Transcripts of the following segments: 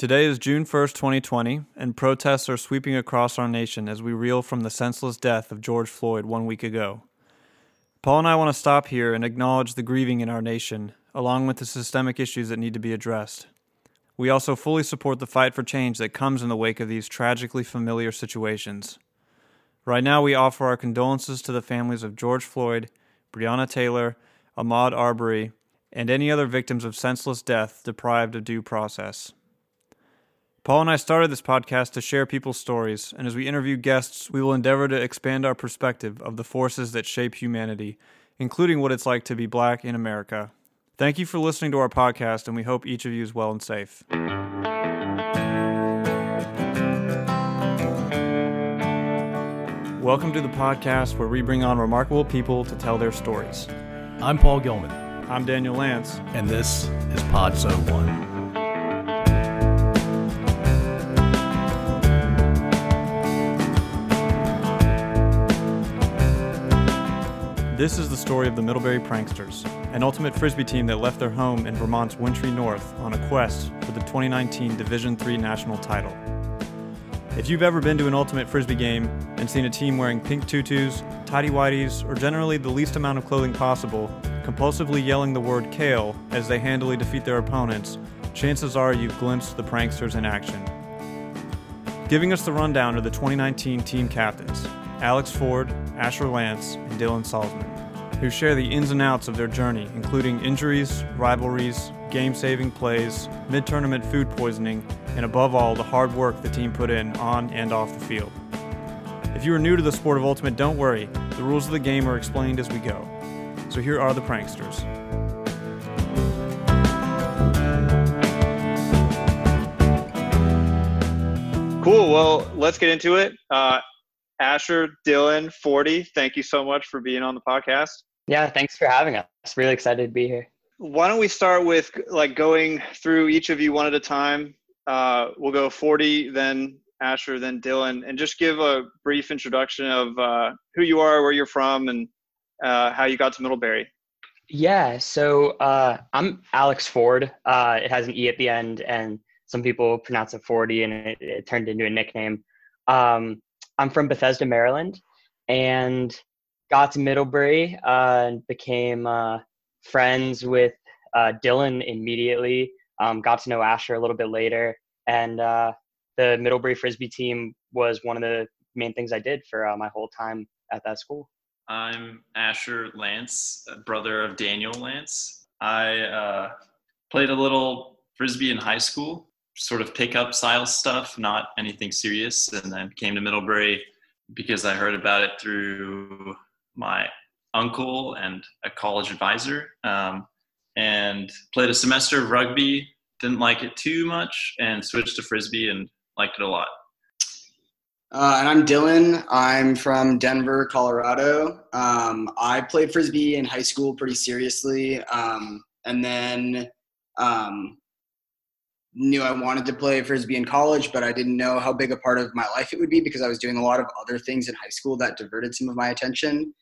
Today is June 1st, 2020, and protests are sweeping across our nation as we reel from the senseless death of George Floyd one week ago. Paul and I want to stop here and acknowledge the grieving in our nation, along with the systemic issues that need to be addressed. We also fully support the fight for change that comes in the wake of these tragically familiar situations. Right now, we offer our condolences to the families of George Floyd, Breonna Taylor, Ahmaud Arbery, and any other victims of senseless death deprived of due process. Paul and I started this podcast to share people's stories, and as we interview guests, we will endeavor to expand our perspective of the forces that shape humanity, including what it's like to be black in America. Thank you for listening to our podcast, and we hope each of you is well and safe. Welcome to the podcast where we bring on remarkable people to tell their stories. I'm Paul Gilman, I'm Daniel Lance. and this is Pod So One. This is the story of the Middlebury Pranksters, an ultimate frisbee team that left their home in Vermont's Wintry North on a quest for the 2019 Division III national title. If you've ever been to an ultimate frisbee game and seen a team wearing pink tutus, tidy whities, or generally the least amount of clothing possible, compulsively yelling the word kale as they handily defeat their opponents, chances are you've glimpsed the pranksters in action. Giving us the rundown are the 2019 team captains, Alex Forte, Asher Lance, and Dylan Salzman, who share the ins and outs of their journey, including injuries, rivalries, game saving plays, mid tournament food poisoning, and above all, the hard work the team put in on and off the field. If you are new to the sport of Ultimate, don't worry, the rules of the game are explained as we go. So here are the pranksters. Cool. Well, let's get into it. Uh, Asher, Dylan, 40, thank you so much for being on the podcast. Yeah, thanks for having us. Really excited to be here. Why don't we start with like going through each of you one at a time? Uh, we'll go 40, then Asher, then Dylan, and just give a brief introduction of uh, who you are, where you're from, and uh, how you got to Middlebury. Yeah, so uh, I'm Alex Forte. Uh, it has an E at the end, and some people pronounce it 40, and it, it turned into a nickname. Um, I'm from Bethesda, Maryland, and got to Middlebury uh, and became uh, friends with uh, Dylan immediately. Um, got to know Asher a little bit later, and uh, the Middlebury Frisbee team was one of the main things I did for uh, my whole time at that school. I'm Asher Lance, brother of Daniel Lance. I uh, played a little frisbee in high school, sort of pickup style stuff, not anything serious, and then came to Middlebury because I heard about it through my uncle and a college advisor, um, and played a semester of rugby. Didn't like it too much, and switched to frisbee and liked it a lot. Uh, and I'm Dylan. I'm from Denver, Colorado. Um, I played frisbee in high school pretty seriously, um, and then um, knew I wanted to play frisbee in college, but I didn't know how big a part of my life it would be because I was doing a lot of other things in high school that diverted some of my attention.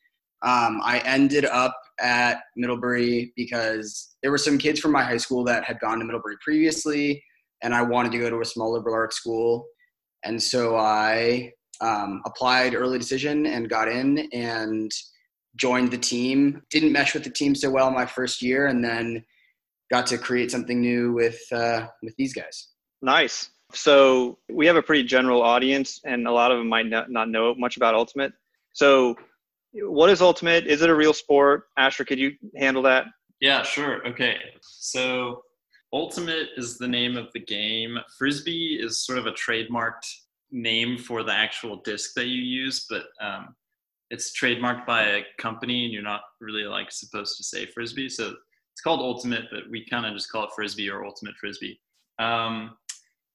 Um, I ended up at Middlebury because there were some kids from my high school that had gone to Middlebury previously, and I wanted to go to a small liberal arts school. And so I um, applied early decision and got in and joined the team. Didn't mesh with the team so well my first year, and then got to create something new with uh, with these guys. Nice. So we have a pretty general audience, and a lot of them might not, not know much about Ultimate. So, what is Ultimate? Is it a real sport? Asher, could you handle that? Yeah, sure. Okay. So, Ultimate is the name of the game. Frisbee is sort of a trademarked name for the actual disc that you use, but um, it's trademarked by a company, and you're not really like supposed to say Frisbee. So it's called Ultimate, but we kind of just call it Frisbee or Ultimate Frisbee. Um,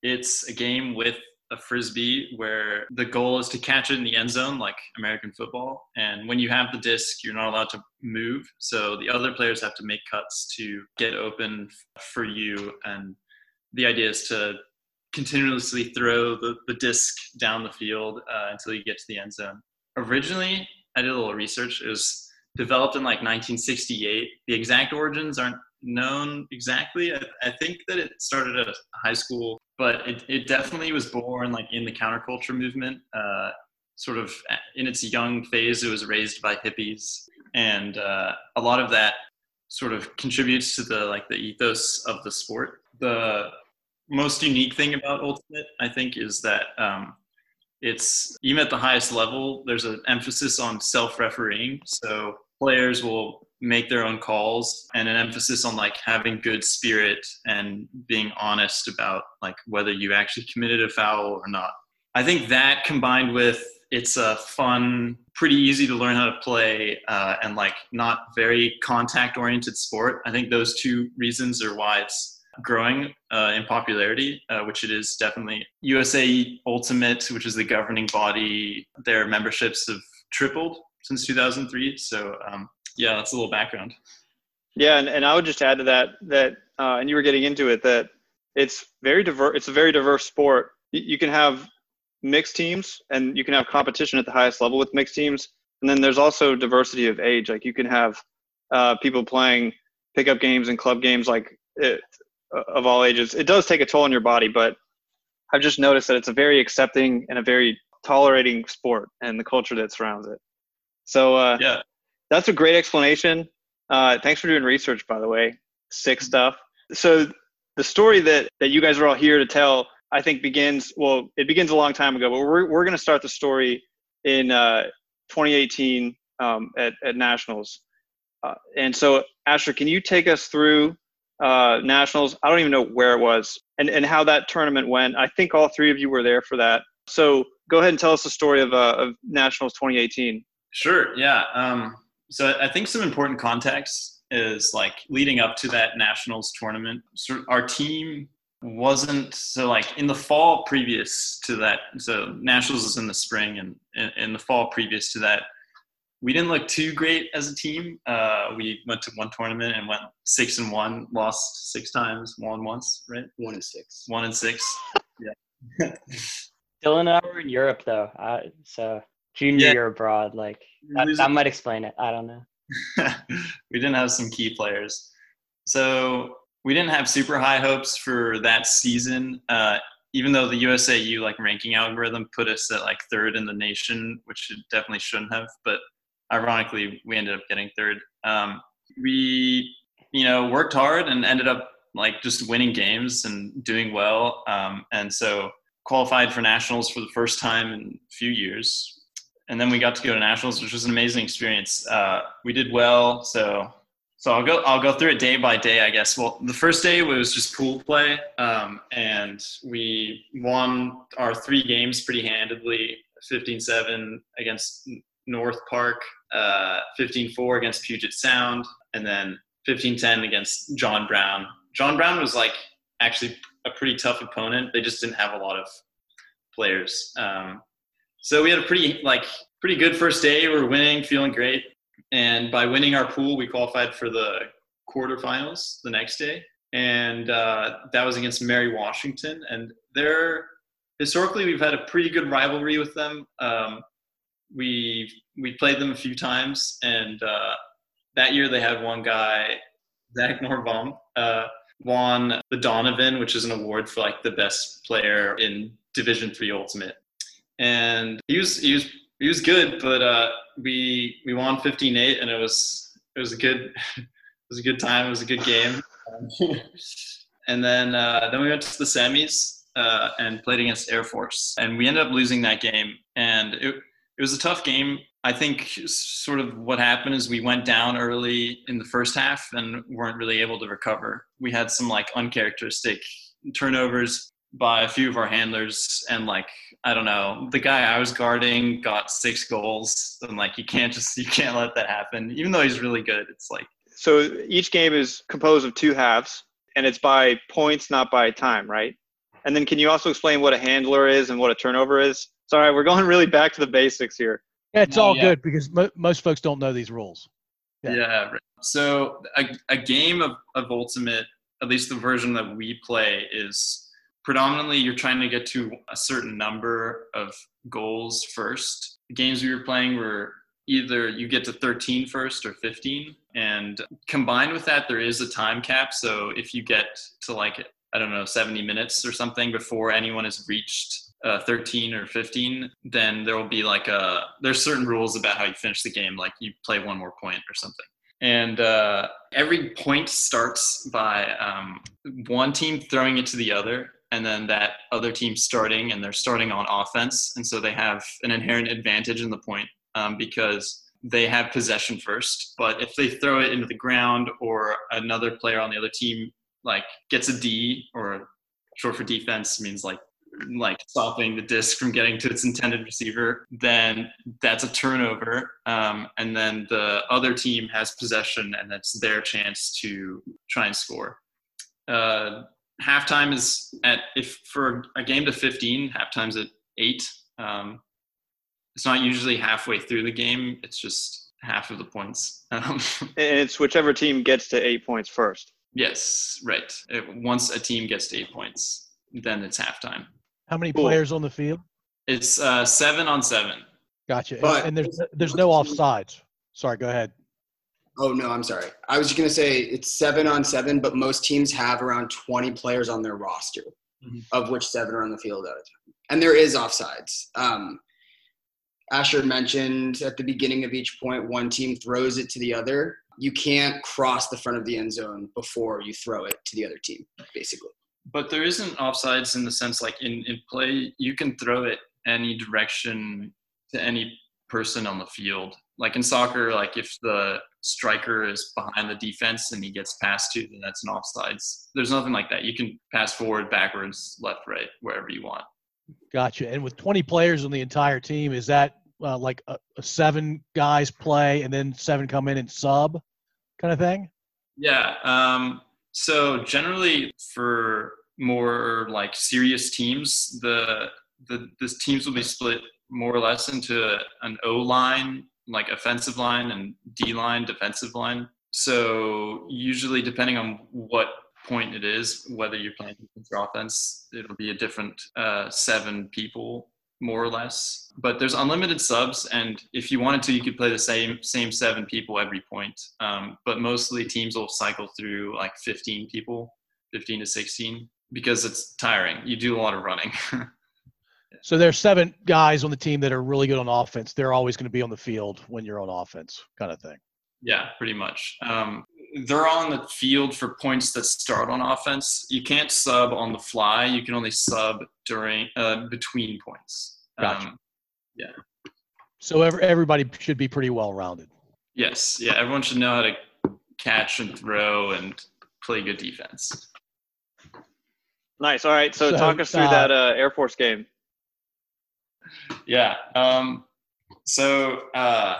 it's a game with a frisbee where the goal is to catch it in the end zone like American football. And when you have the disc, you're not allowed to move. So the other players have to make cuts to get open for you. And the idea is to continuously throw the, the disc down the field uh, until you get to the end zone. Originally, I did a little research. It was developed in like 1968. The exact origins aren't known exactly. I, I think that it started at a high school but it, it definitely was born like in the counterculture movement. Uh, sort of in its young phase, it was raised by hippies, and uh, a lot of that sort of contributes to the like the ethos of the sport. The most unique thing about Ultimate, I think, is that um, it's even at the highest level. There's an emphasis on self-refereeing, so players will make their own calls and an emphasis on like having good spirit and being honest about like whether you actually committed a foul or not. I think that combined with it's a fun, pretty easy to learn how to play, uh, and like not very contact oriented sport. I think those two reasons are why it's growing uh, in popularity, uh, which it is definitely. USA Ultimate, which is the governing body, their memberships have tripled since 2003. So um, yeah, that's a little background. Yeah, and, and I would just add to that that, uh, and you were getting into it that it's very diverse. It's a very diverse sport. You, can have mixed teams, and you can have competition at the highest level with mixed teams. And then there's also diversity of age. Like you can have uh, people playing pickup games and club games, like it, uh, of all ages. It does take a toll on your body, but I've just noticed that it's a very accepting and a very tolerating sport, and the culture that surrounds it. So uh, yeah, that's a great explanation. Uh, thanks for doing research, by the way. Sick stuff. So the story that that you guys are all here to tell, I think begins well. It begins a long time ago, but we're we're going to start the story in uh, 2018 um, at at nationals. Uh, and so, Asher, can you take us through uh, nationals? I don't even know where it was and and how that tournament went. I think all three of you were there for that. So go ahead and tell us the story of uh, of nationals 2018. Sure. Yeah. Um, so I think some important context is like leading up to that nationals tournament. So our team wasn't so like in the fall previous to that. So nationals is in the spring, and in, in the fall previous to that, we didn't look too great as a team. Uh, we went to one tournament and went six and one, lost six times, won once, right? One and six. One and six. Yeah. Dylan and I were in Europe though, uh, so junior year abroad. Like that, that might explain it. I don't know. we didn't have some key players. So we didn't have super high hopes for that season. Uh, even though the USAU like ranking algorithm put us at like third in the nation, which it definitely shouldn't have. But ironically, we ended up getting third. Um, we, you know, worked hard and ended up like just winning games and doing well. Um, and so qualified for nationals for the first time in a few years and then we got to go to nationals, which was an amazing experience. Uh, we did well, so so I'll go I'll go through it day by day, I guess. Well, the first day was just pool play, um, and we won our three games pretty handedly: 15-7 against North Park, uh, 15-4 against Puget Sound, and then 15-10 against John Brown. John Brown was like actually a pretty tough opponent. They just didn't have a lot of players. Um, so we had a pretty like pretty good first day. We were winning, feeling great, and by winning our pool, we qualified for the quarterfinals the next day, and uh, that was against Mary Washington. And they're historically we've had a pretty good rivalry with them. Um, we we played them a few times, and uh, that year they had one guy, Zach Norbaum, uh, won the Donovan, which is an award for like the best player in Division Three Ultimate and he was he was he was good, but uh, we we won 15-8, and it was it was a good it was a good time. It was a good game. and then uh, then we went to the semis uh, and played against Air Force, and we ended up losing that game. And it it was a tough game. I think sort of what happened is we went down early in the first half and weren't really able to recover. We had some like uncharacteristic turnovers by a few of our handlers and like I don't know the guy I was guarding got six goals and like you can't just you can't let that happen even though he's really good it's like So each game is composed of two halves, and it's by points, not by time, right? And then can you also explain what a handler is and what a turnover is? Sorry, we're going really back to the basics here. Yeah, it's No, all yeah. good because mo- most folks don't know these rules. yeah, Yeah. right. so a, a game of, of ultimate at least the version that we play is predominantly you're trying to get to a certain number of goals first. The games we were playing were either you get to 13 first or 15 and combined with that there is a time cap. So if you get to like I don't know 70 minutes or something before anyone has reached uh, 13 or 15, then there will be like a there's certain rules about how you finish the game, like you play one more point or something. And uh, every point starts by um, one team throwing it to the other, and then that other team starting, and they're starting on offense, and so they have an inherent advantage in the point um, because they have possession first. But if they throw it into the ground, or another player on the other team like gets a D, or short for defense means like like stopping the disc from getting to its intended receiver, then that's a turnover. Um, and then the other team has possession, and that's their chance to try and score. Uh, halftime is at if for a game to 15, halftime's at eight. Um, it's not usually halfway through the game; it's just half of the points. Um, and it's whichever team gets to eight points first. Yes, right. It, once a team gets to eight points, then it's halftime. How many Cool. players on the field? It's uh, seven on seven. Gotcha. And- But- and there's there's no offsides. Sorry, go ahead. Oh no, I'm sorry. I was just gonna say it's seven on seven, but most teams have around 20 players on their roster, Mhm. of which seven are on the field at a time. And there is offsides. Um, Asher mentioned at the beginning of each point, one team throws it to the other. You can't cross the front of the end zone before you throw it to the other team, basically. But there isn't offsides in the sense like in, in play, you can throw it any direction to any person on the field. Like in soccer, like if the striker is behind the defense and he gets passed to, then that's an offsides. There's nothing like that. You can pass forward, backwards, left, right, wherever you want. Gotcha. And with 20 players on the entire team, is that uh, like a, a seven guys play and then seven come in and sub kind of thing? Yeah. Um, so generally, for more like serious teams, the the the teams will be split more or less into an O line, like offensive line, and D line, defensive line. So usually, depending on what point it is, whether you're playing defense or offense, it'll be a different uh, seven people more or less. But there's unlimited subs, and if you wanted to, you could play the same same seven people every point. Um, but mostly teams will cycle through like 15 people, 15 to 16, because it's tiring. You do a lot of running. So there's seven guys on the team that are really good on offense. They're always going to be on the field when you're on offense, kind of thing. yeah, pretty much. Um, they're on the field for points that start on offense. You can't sub on the fly. You can only sub during uh, between points. Gotcha. Um, yeah. So every, everybody should be pretty well rounded. yes, yeah. Everyone should know how to catch and throw and play good defense. Nice. All right. So, So, talk us through uh, that uh, Air Force game. Yeah. Um, so uh,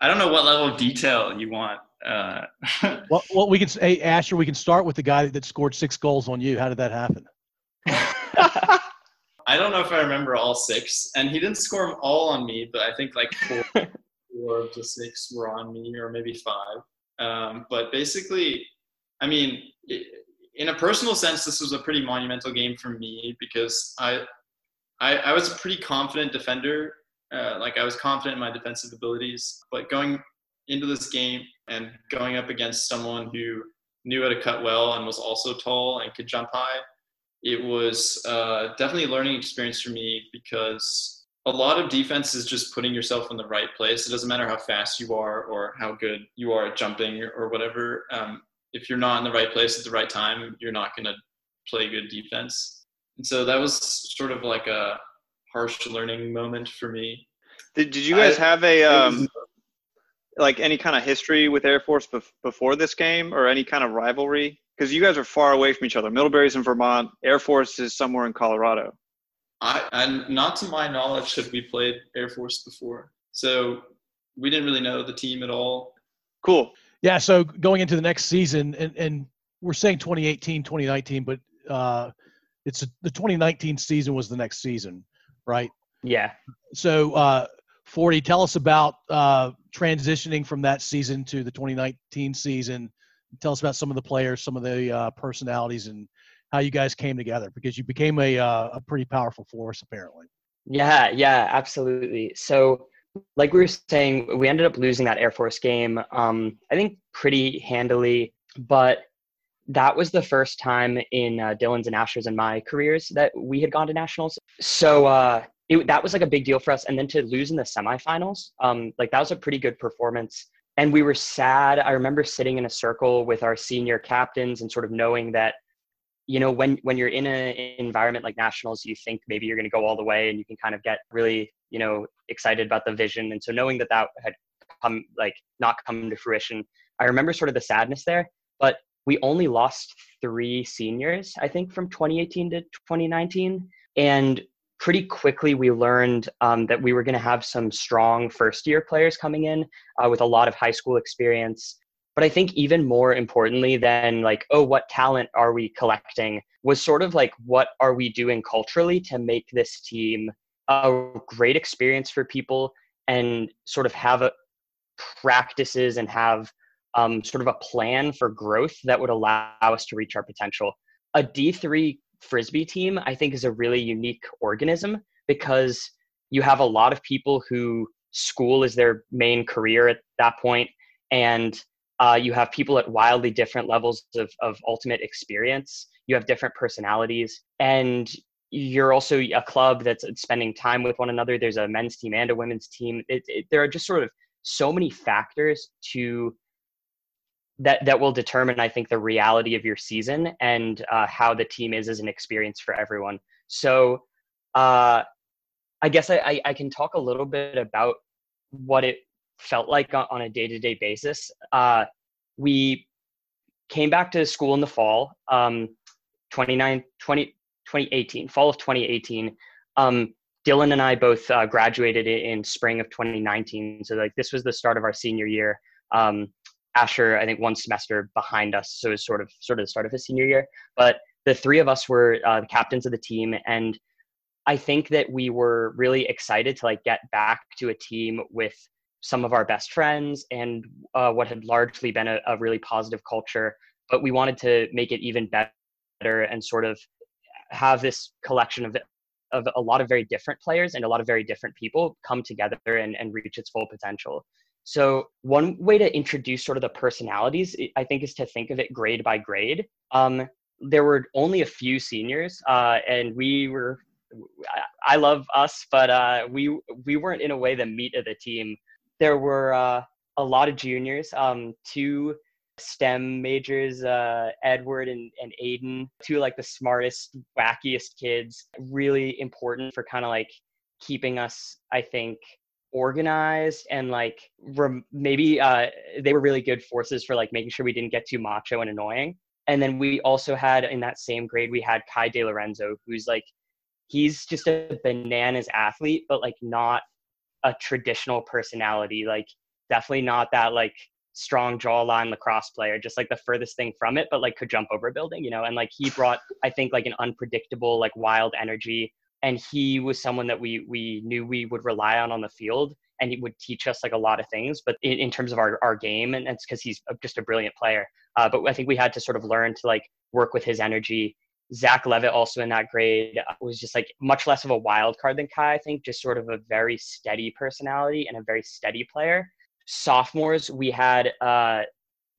I don't know what level of detail you want. Uh, Well, well, we can say, hey, Asher, we can start with the guy that, scored six goals on you. How did that happen? I don't know if I remember all six, and he didn't score them all on me, but I think like four, four of the six were on me, or maybe five. Um, but basically, I mean, in a personal sense, this was a pretty monumental game for me because I, I, I was a pretty confident defender. Uh, like I was confident in my defensive abilities, but going into this game and going up against someone who knew how to cut well and was also tall and could jump high, it was uh, definitely a learning experience for me because a lot of defense is just putting yourself in the right place. It doesn't matter how fast you are or how good you are at jumping or, whatever. Um, if you're not in the right place at the right time, you're not going to play good defense. And so that was sort of like a harsh learning moment for me. Did, did you guys I- have a It was- um, like any kind of history with Air Force bef- before this game or any kind of rivalry? Because you guys are far away from each other. Middlebury's in Vermont. Air Force is somewhere in Colorado. I, and not to my knowledge had we played Air Force before. So we didn't really know the team at all. Cool. Yeah. So going into the next season, and, and we're saying 2018, 2019, but uh, it's the 2019 season was the next season, right? yeah. So, uh, 40, tell us about uh, transitioning from that season to the 2019 season. Tell us about some of the players, some of the uh, personalities, and how you guys came together because you became a, uh, a pretty powerful force, apparently. Yeah, yeah, absolutely. So, like we were saying, we ended up losing that Air Force game. Um, I think pretty handily, but that was the first time in uh, Dylan's and Asher's and my careers that we had gone to nationals. So uh, it, that was like a big deal for us. And then to lose in the semifinals, um, like that was a pretty good performance. And we were sad. I remember sitting in a circle with our senior captains and sort of knowing that, you know, when when you're in an environment like nationals, you think maybe you're going to go all the way, and you can kind of get really, you know, excited about the vision. And so knowing that that had come like not come to fruition, I remember sort of the sadness there. But we only lost three seniors, I think, from 2018 to 2019. And pretty quickly we learned um, that we were going to have some strong first year players coming in uh, with a lot of high school experience but i think even more importantly than like oh what talent are we collecting was sort of like what are we doing culturally to make this team a great experience for people and sort of have a, practices and have um, sort of a plan for growth that would allow us to reach our potential. A d3 frisbee team i think is a really unique organism because you have a lot of people who school is their main career at that point and uh, you have people at wildly different levels of, of ultimate experience. You have different personalities and you're also a club that's spending time with one another. There's a men's team and a women's team. It, it, there are just sort of so many factors to that that will determine i think the reality of your season and uh, how the team is as an experience for everyone. So uh, i guess I, I, can talk a little bit about what it felt like on, a day-to-day basis. Uh, we came back to school in the fall um, 29 20, 2018 fall of 2018 um, dylan and i both uh, graduated in spring of 2019 so like this was the start of our senior year. Um, Asher, I think, one semester behind us, so it was sort of sort of the start of his senior year. But the three of us were uh, the captains of the team, and I think that we were really excited to like get back to a team with some of our best friends and uh, what had largely been a, a really positive culture. But we wanted to make it even better and sort of have this collection of of a lot of very different players and a lot of very different people come together and, and reach its full potential. So one way to introduce sort of the personalities, I think, is to think of it grade by grade. Um, there were only a few seniors, uh, and we were. I love us, but uh, we we weren't in a way the meat of the team. There were uh, a lot of juniors, um, two STEM majors, uh, Edward and, and Aiden, two like the smartest, wackiest kids. Really important for kind of like keeping us, I think, organized and like rem- maybe uh, they were really good forces for like making sure we didn't get too macho and annoying. And then we also had in that same grade we had Kai De Lorenzo, who's like he's just a bananas athlete, but like not a traditional personality. Like definitely not that like strong jawline lacrosse player, just like the furthest thing from it, but like could jump over a building, you know. And like he brought, I think, like an unpredictable, like wild energy and he was someone that we we knew we would rely on on the field and he would teach us like a lot of things but in, in terms of our, our game and it's because he's just a brilliant player. Uh, but i think we had to sort of learn to like work with his energy. Zach levitt also in that grade uh, was just like much less of a wild card than kai i think just sort of a very steady personality and a very steady player. Sophomores we had uh,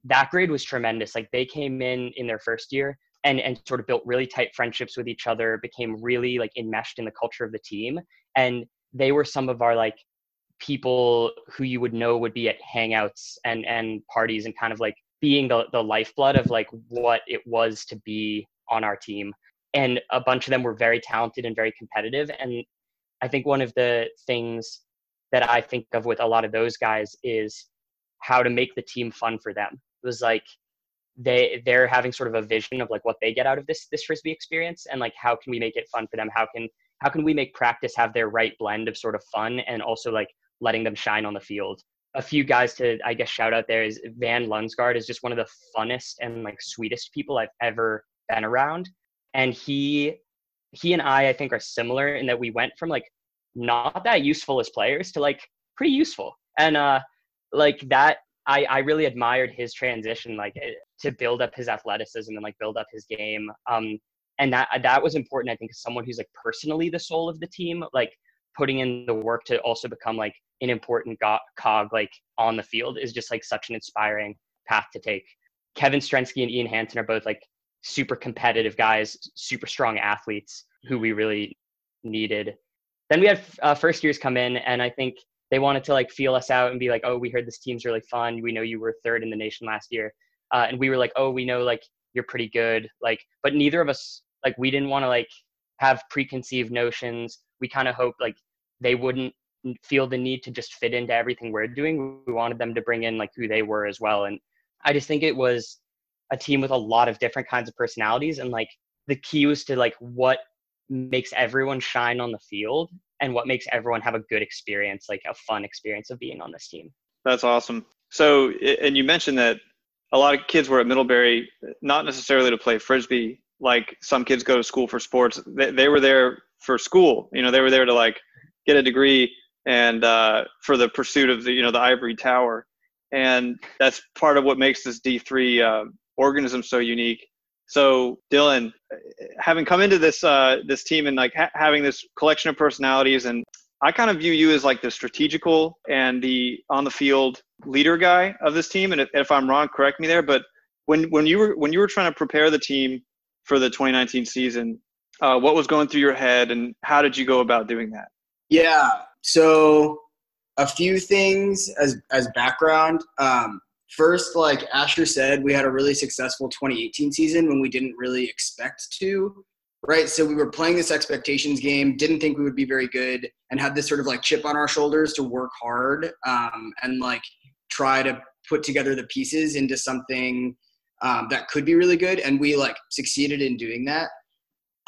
that grade was tremendous. Like they came in in their first year and and sort of built really tight friendships with each other became really like enmeshed in the culture of the team. And they were some of our like people who you would know would be at hangouts and and parties and kind of like being the the lifeblood of like what it was to be on our team. And a bunch of them were very talented and very competitive. And i think one of the things that i think of with a lot of those guys is how to make the team fun for them. It was like they they're having sort of a vision of like what they get out of this this frisbee experience and like how can we make it fun for them? How can how can we make practice have their right blend of sort of fun and also like letting them shine on the field? A few guys to i guess shout out there is van lunsgaard is just one of the funnest and like sweetest people i've ever been around. And he he and i i think are similar in that we went from like not that useful as players to like pretty useful. And uh like that I, I really admired his transition, like eh, to build up his athleticism and like build up his game. Um, and that that was important, I think, as someone who's like personally the soul of the team, like putting in the work to also become like an important go- cog like on the field is just like such an inspiring path to take. Kevin Strensky and Ian Hansen are both like super competitive guys, super strong athletes who we really needed. Then we had uh, first years come in, and I think they wanted to like feel us out and be like, oh, we heard this team's really fun. We know you were third in the nation last year, uh, and we were like, oh, we know like you're pretty good. Like, but neither of us like we didn't want to like have preconceived notions. We kind of hoped like they wouldn't feel the need to just fit into everything we're doing. We wanted them to bring in like who they were as well. And I just think it was a team with a lot of different kinds of personalities. And like the key was to like what makes everyone shine on the field and what makes everyone have a good experience, like a fun experience of being on this team. That's awesome. So, and you mentioned that a lot of kids were at Middlebury, not necessarily to play frisbee. Like some kids go to school for sports. They, they were there for school. You know, they were there to like get a degree and uh, for the pursuit of the you know the ivory tower. And that's part of what makes this D three uh, organism so unique. So Dylan, having come into this uh, this team and like ha- having this collection of personalities, and I kind of view you as like the strategical and the on the field leader guy of this team. And if, if I'm wrong, correct me there. But when when you were when you were trying to prepare the team for the 2019 season, uh, what was going through your head, and how did you go about doing that? Yeah. So a few things as as background. Um, first, like Asher said, we had a really successful 2018 season when we didn't really expect to. Right. So we were playing this expectations game, didn't think we would be very good, and had this sort of like chip on our shoulders to work hard um, and like try to put together the pieces into something um, that could be really good. And we like succeeded in doing that.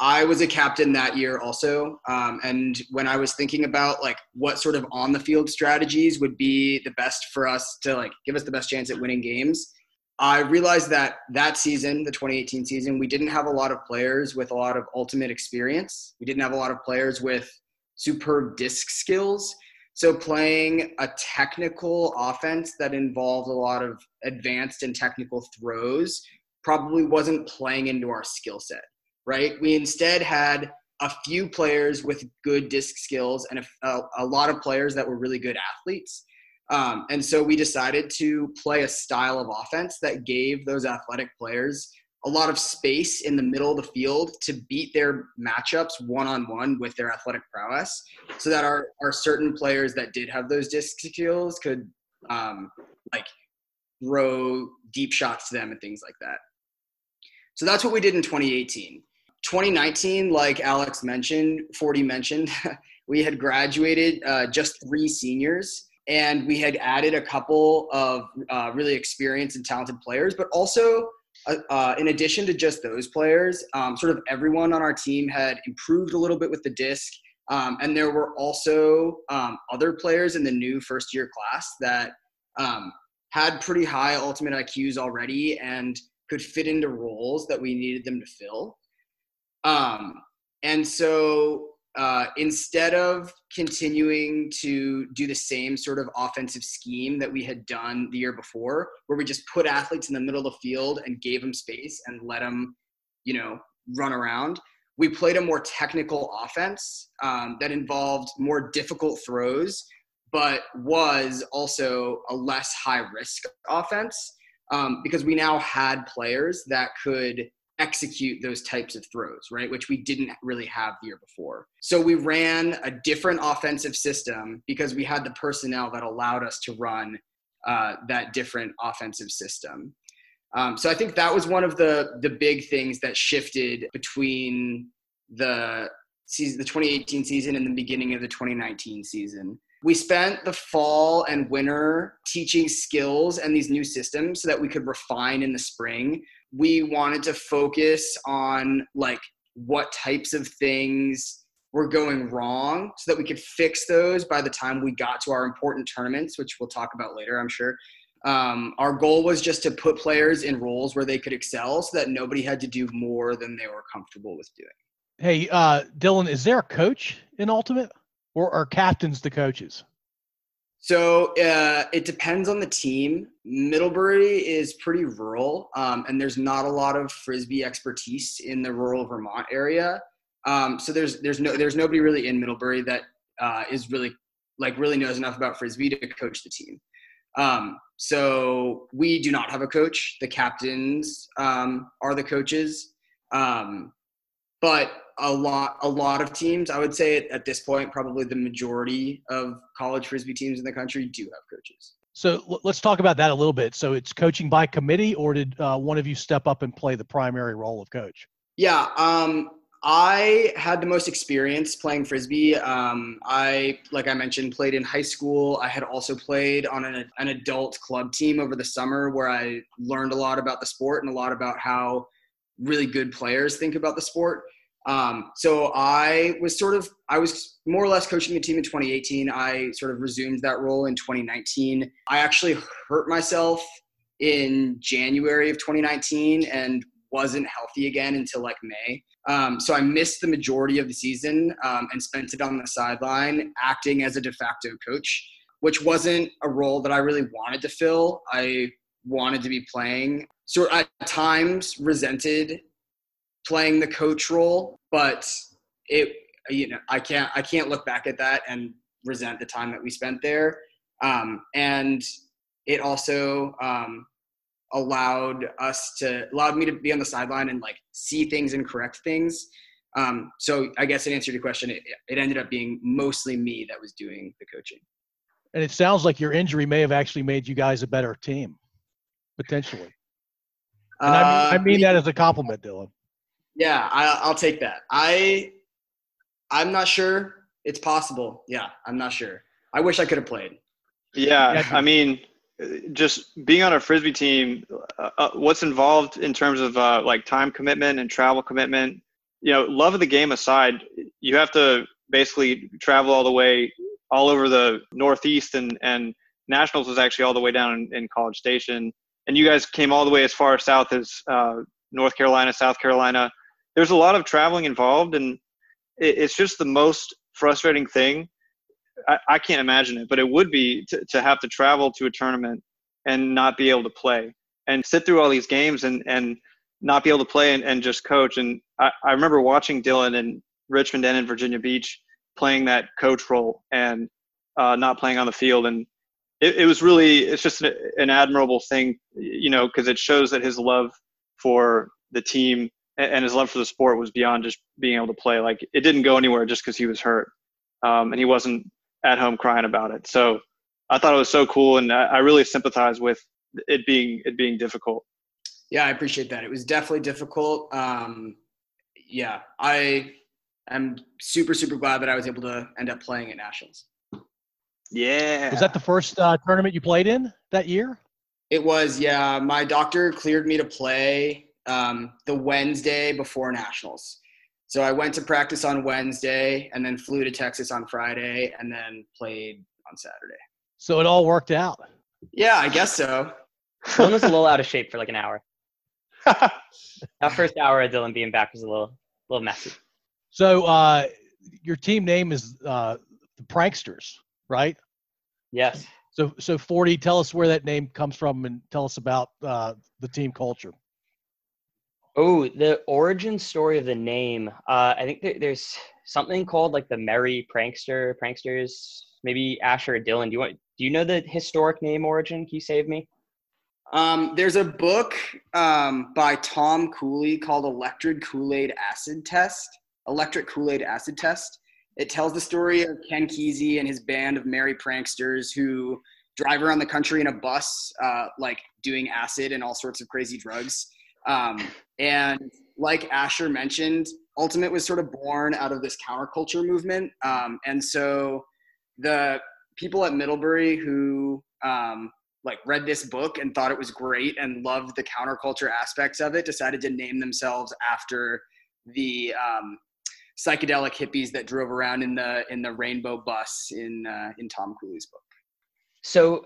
I was a captain that year also. Um, and when I was thinking about like what sort of on the field strategies would be the best for us to like give us the best chance at winning games, I realized that that season, the 2018 season, we didn't have a lot of players with a lot of ultimate experience. We didn't have a lot of players with superb disc skills. So playing a technical offense that involved a lot of advanced and technical throws probably wasn't playing into our skill set right? We instead had a few players with good disc skills and a, a, lot of players that were really good athletes. Um, and so we decided to play a style of offense that gave those athletic players a lot of space in the middle of the field to beat their matchups one on one with their athletic prowess so that our, our certain players that did have those disc skills could um, like throw deep shots to them and things like that. So that's what we did in 2018. 2019, like Alex mentioned, 40 mentioned, we had graduated uh, just three seniors and we had added a couple of uh, really experienced and talented players, but also uh, uh, in addition to just those players, um, sort of everyone on our team had improved a little bit with the disc. Um, and there were also um, other players in the new first year class that um, had pretty high ultimate IQs already and could fit into roles that we needed them to fill. Um, and so uh, instead of continuing to do the same sort of offensive scheme that we had done the year before, where we just put athletes in the middle of the field and gave them space and let them, you know, run around, we played a more technical offense um, that involved more difficult throws, but was also a less high risk offense um, because we now had players that could execute those types of throws, right? Which we didn't really have the year before. So we ran a different offensive system because we had the personnel that allowed us to run uh, that different offensive system. Um, so I think that was one of the the big things that shifted between the season, the 2018 season, and the beginning of the 2019 season. We spent the fall and winter teaching skills and these new systems so that we could refine in the spring we wanted to focus on like what types of things were going wrong so that we could fix those by the time we got to our important tournaments, which we'll talk about later, I'm sure. Um, our goal was just to put players in roles where they could excel so that nobody had to do more than they were comfortable with doing. Hey, uh, Dylan, is there a coach in Ultimate or are captains the coaches? So uh, it depends on the team. Middlebury is pretty rural, um, and there's not a lot of frisbee expertise in the rural Vermont area. Um, so there's there's no there's nobody really in Middlebury that uh, is really like really knows enough about frisbee to coach the team. Um, so we do not have a coach. The captains um, are the coaches. Um, but a lot, a lot of teams, I would say at this point, probably the majority of college frisbee teams in the country do have coaches. So let's talk about that a little bit. So it's coaching by committee, or did uh, one of you step up and play the primary role of coach? Yeah, um, I had the most experience playing frisbee. Um, I, like I mentioned, played in high school. I had also played on an, an adult club team over the summer where I learned a lot about the sport and a lot about how really good players think about the sport. Um, so I was sort of, I was more or less coaching the team in 2018. I sort of resumed that role in 2019. I actually hurt myself in January of 2019 and wasn't healthy again until like May. Um, so I missed the majority of the season um, and spent it on the sideline acting as a de facto coach, which wasn't a role that I really wanted to fill. I wanted to be playing. So at times resented playing the coach role, but it you know I can't I can't look back at that and resent the time that we spent there. Um, and it also um, allowed us to allowed me to be on the sideline and like see things and correct things. Um, so I guess in answer to your question, it, it ended up being mostly me that was doing the coaching. And it sounds like your injury may have actually made you guys a better team, potentially. And I mean, I uh, mean that as a compliment, Dylan. Yeah, I, I'll take that. I, I'm not sure. It's possible. Yeah, I'm not sure. I wish I could have played. Yeah, I mean, just being on a frisbee team, uh, uh, what's involved in terms of uh, like time commitment and travel commitment? You know, love of the game aside, you have to basically travel all the way all over the Northeast, and and nationals was actually all the way down in, in College Station, and you guys came all the way as far south as uh, North Carolina, South Carolina. There's a lot of traveling involved, and it, it's just the most frustrating thing I, I can't imagine it, but it would be to, to have to travel to a tournament and not be able to play and sit through all these games and, and not be able to play and, and just coach. And I, I remember watching Dylan in Richmond and in Virginia Beach playing that coach role and uh, not playing on the field. And it, it was really, it's just an, an admirable thing, you know, because it shows that his love for the team and his love for the sport was beyond just being able to play. Like it didn't go anywhere just because he was hurt. Um, and he wasn't at home crying about it. So I thought it was so cool, and I, I really sympathize with it being it being difficult. Yeah, I appreciate that. It was definitely difficult. Um, yeah, I am super super glad that I was able to end up playing at nationals. Yeah. Was that the first uh, tournament you played in that year? It was. Yeah, my doctor cleared me to play um, the Wednesday before nationals. So I went to practice on Wednesday and then flew to Texas on Friday and then played on Saturday. So it all worked out. Yeah, I guess so. Dylan was a little out of shape for like an hour. that first hour of Dylan being back was a little, a little messy. So uh, your team name is uh, the Pranksters, right? Yes. So, so 40. Tell us where that name comes from, and tell us about uh, the team culture. Oh, the origin story of the name. Uh, I think there's something called like the Merry Prankster, Pranksters. Maybe Asher or Dylan. Do you want? Do you know the historic name origin? Can you save me? Um, there's a book um, by Tom Cooley called Electric Kool-Aid Acid Test. Electric Kool-Aid Acid Test. It tells the story of Ken Kesey and his band of merry pranksters who drive around the country in a bus, uh, like doing acid and all sorts of crazy drugs. Um, and like Asher mentioned, Ultimate was sort of born out of this counterculture movement. Um, and so the people at Middlebury who um, like read this book and thought it was great and loved the counterculture aspects of it decided to name themselves after the um, psychedelic hippies that drove around in the in the rainbow bus in uh, in Tom Cooley's book. So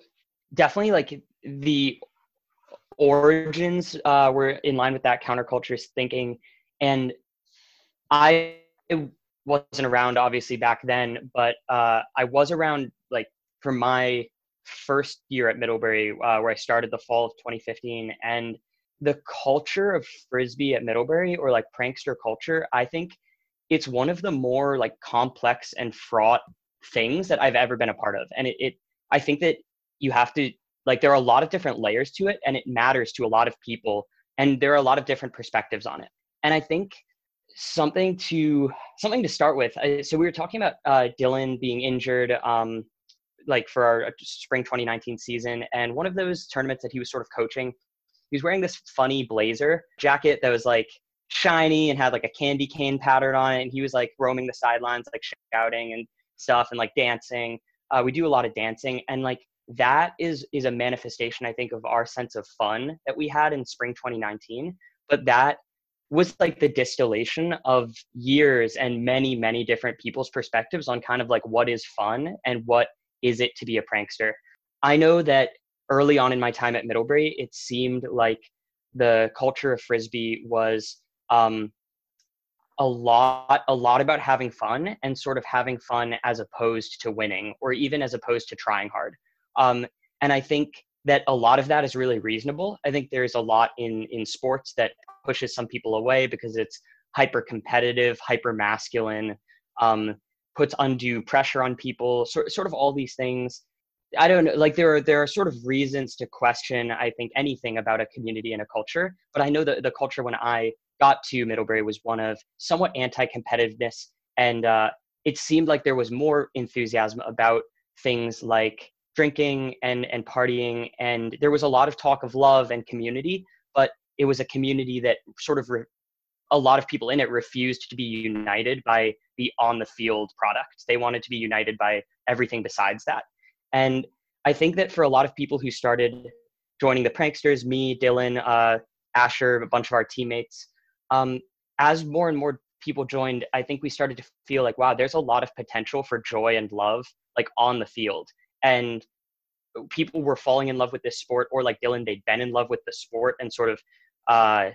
definitely like the origins uh, were in line with that counterculturist thinking. And I wasn't around obviously back then, but uh, I was around like for my first year at Middlebury, uh, where I started the fall of 2015. And the culture of frisbee at Middlebury, or like prankster culture, I think it's one of the more like complex and fraught things that I've ever been a part of. And it, it I think that you have to like there are a lot of different layers to it and it matters to a lot of people and there are a lot of different perspectives on it and i think something to something to start with uh, so we were talking about uh, dylan being injured um, like for our uh, spring 2019 season and one of those tournaments that he was sort of coaching he was wearing this funny blazer jacket that was like shiny and had like a candy cane pattern on it and he was like roaming the sidelines like shouting and stuff and like dancing. Uh, we do a lot of dancing and like that is is a manifestation i think of our sense of fun that we had in spring 2019 but that was like the distillation of years and many many different people's perspectives on kind of like what is fun and what is it to be a prankster. I know that early on in my time at middlebury it seemed like the culture of frisbee was um, a lot a lot about having fun and sort of having fun as opposed to winning or even as opposed to trying hard um, and I think that a lot of that is really reasonable. I think there's a lot in in sports that pushes some people away because it's hyper competitive, hyper masculine, um, puts undue pressure on people. Sort sort of all these things. I don't know. Like there are there are sort of reasons to question. I think anything about a community and a culture. But I know that the culture when I got to Middlebury was one of somewhat anti-competitiveness, and uh, it seemed like there was more enthusiasm about things like drinking and and partying and there was a lot of talk of love and community but it was a community that sort of re- a lot of people in it refused to be united by the on the field product. They wanted to be united by everything besides that. And i think that for a lot of people who started joining the pranksters me dylan uh, asher a bunch of our teammates um, as more and more people joined i think we started to feel like wow there's a lot of potential for joy and love like on the field. And people were falling in love with this sport or like dylan they'd been in love with the sport and sort of uh,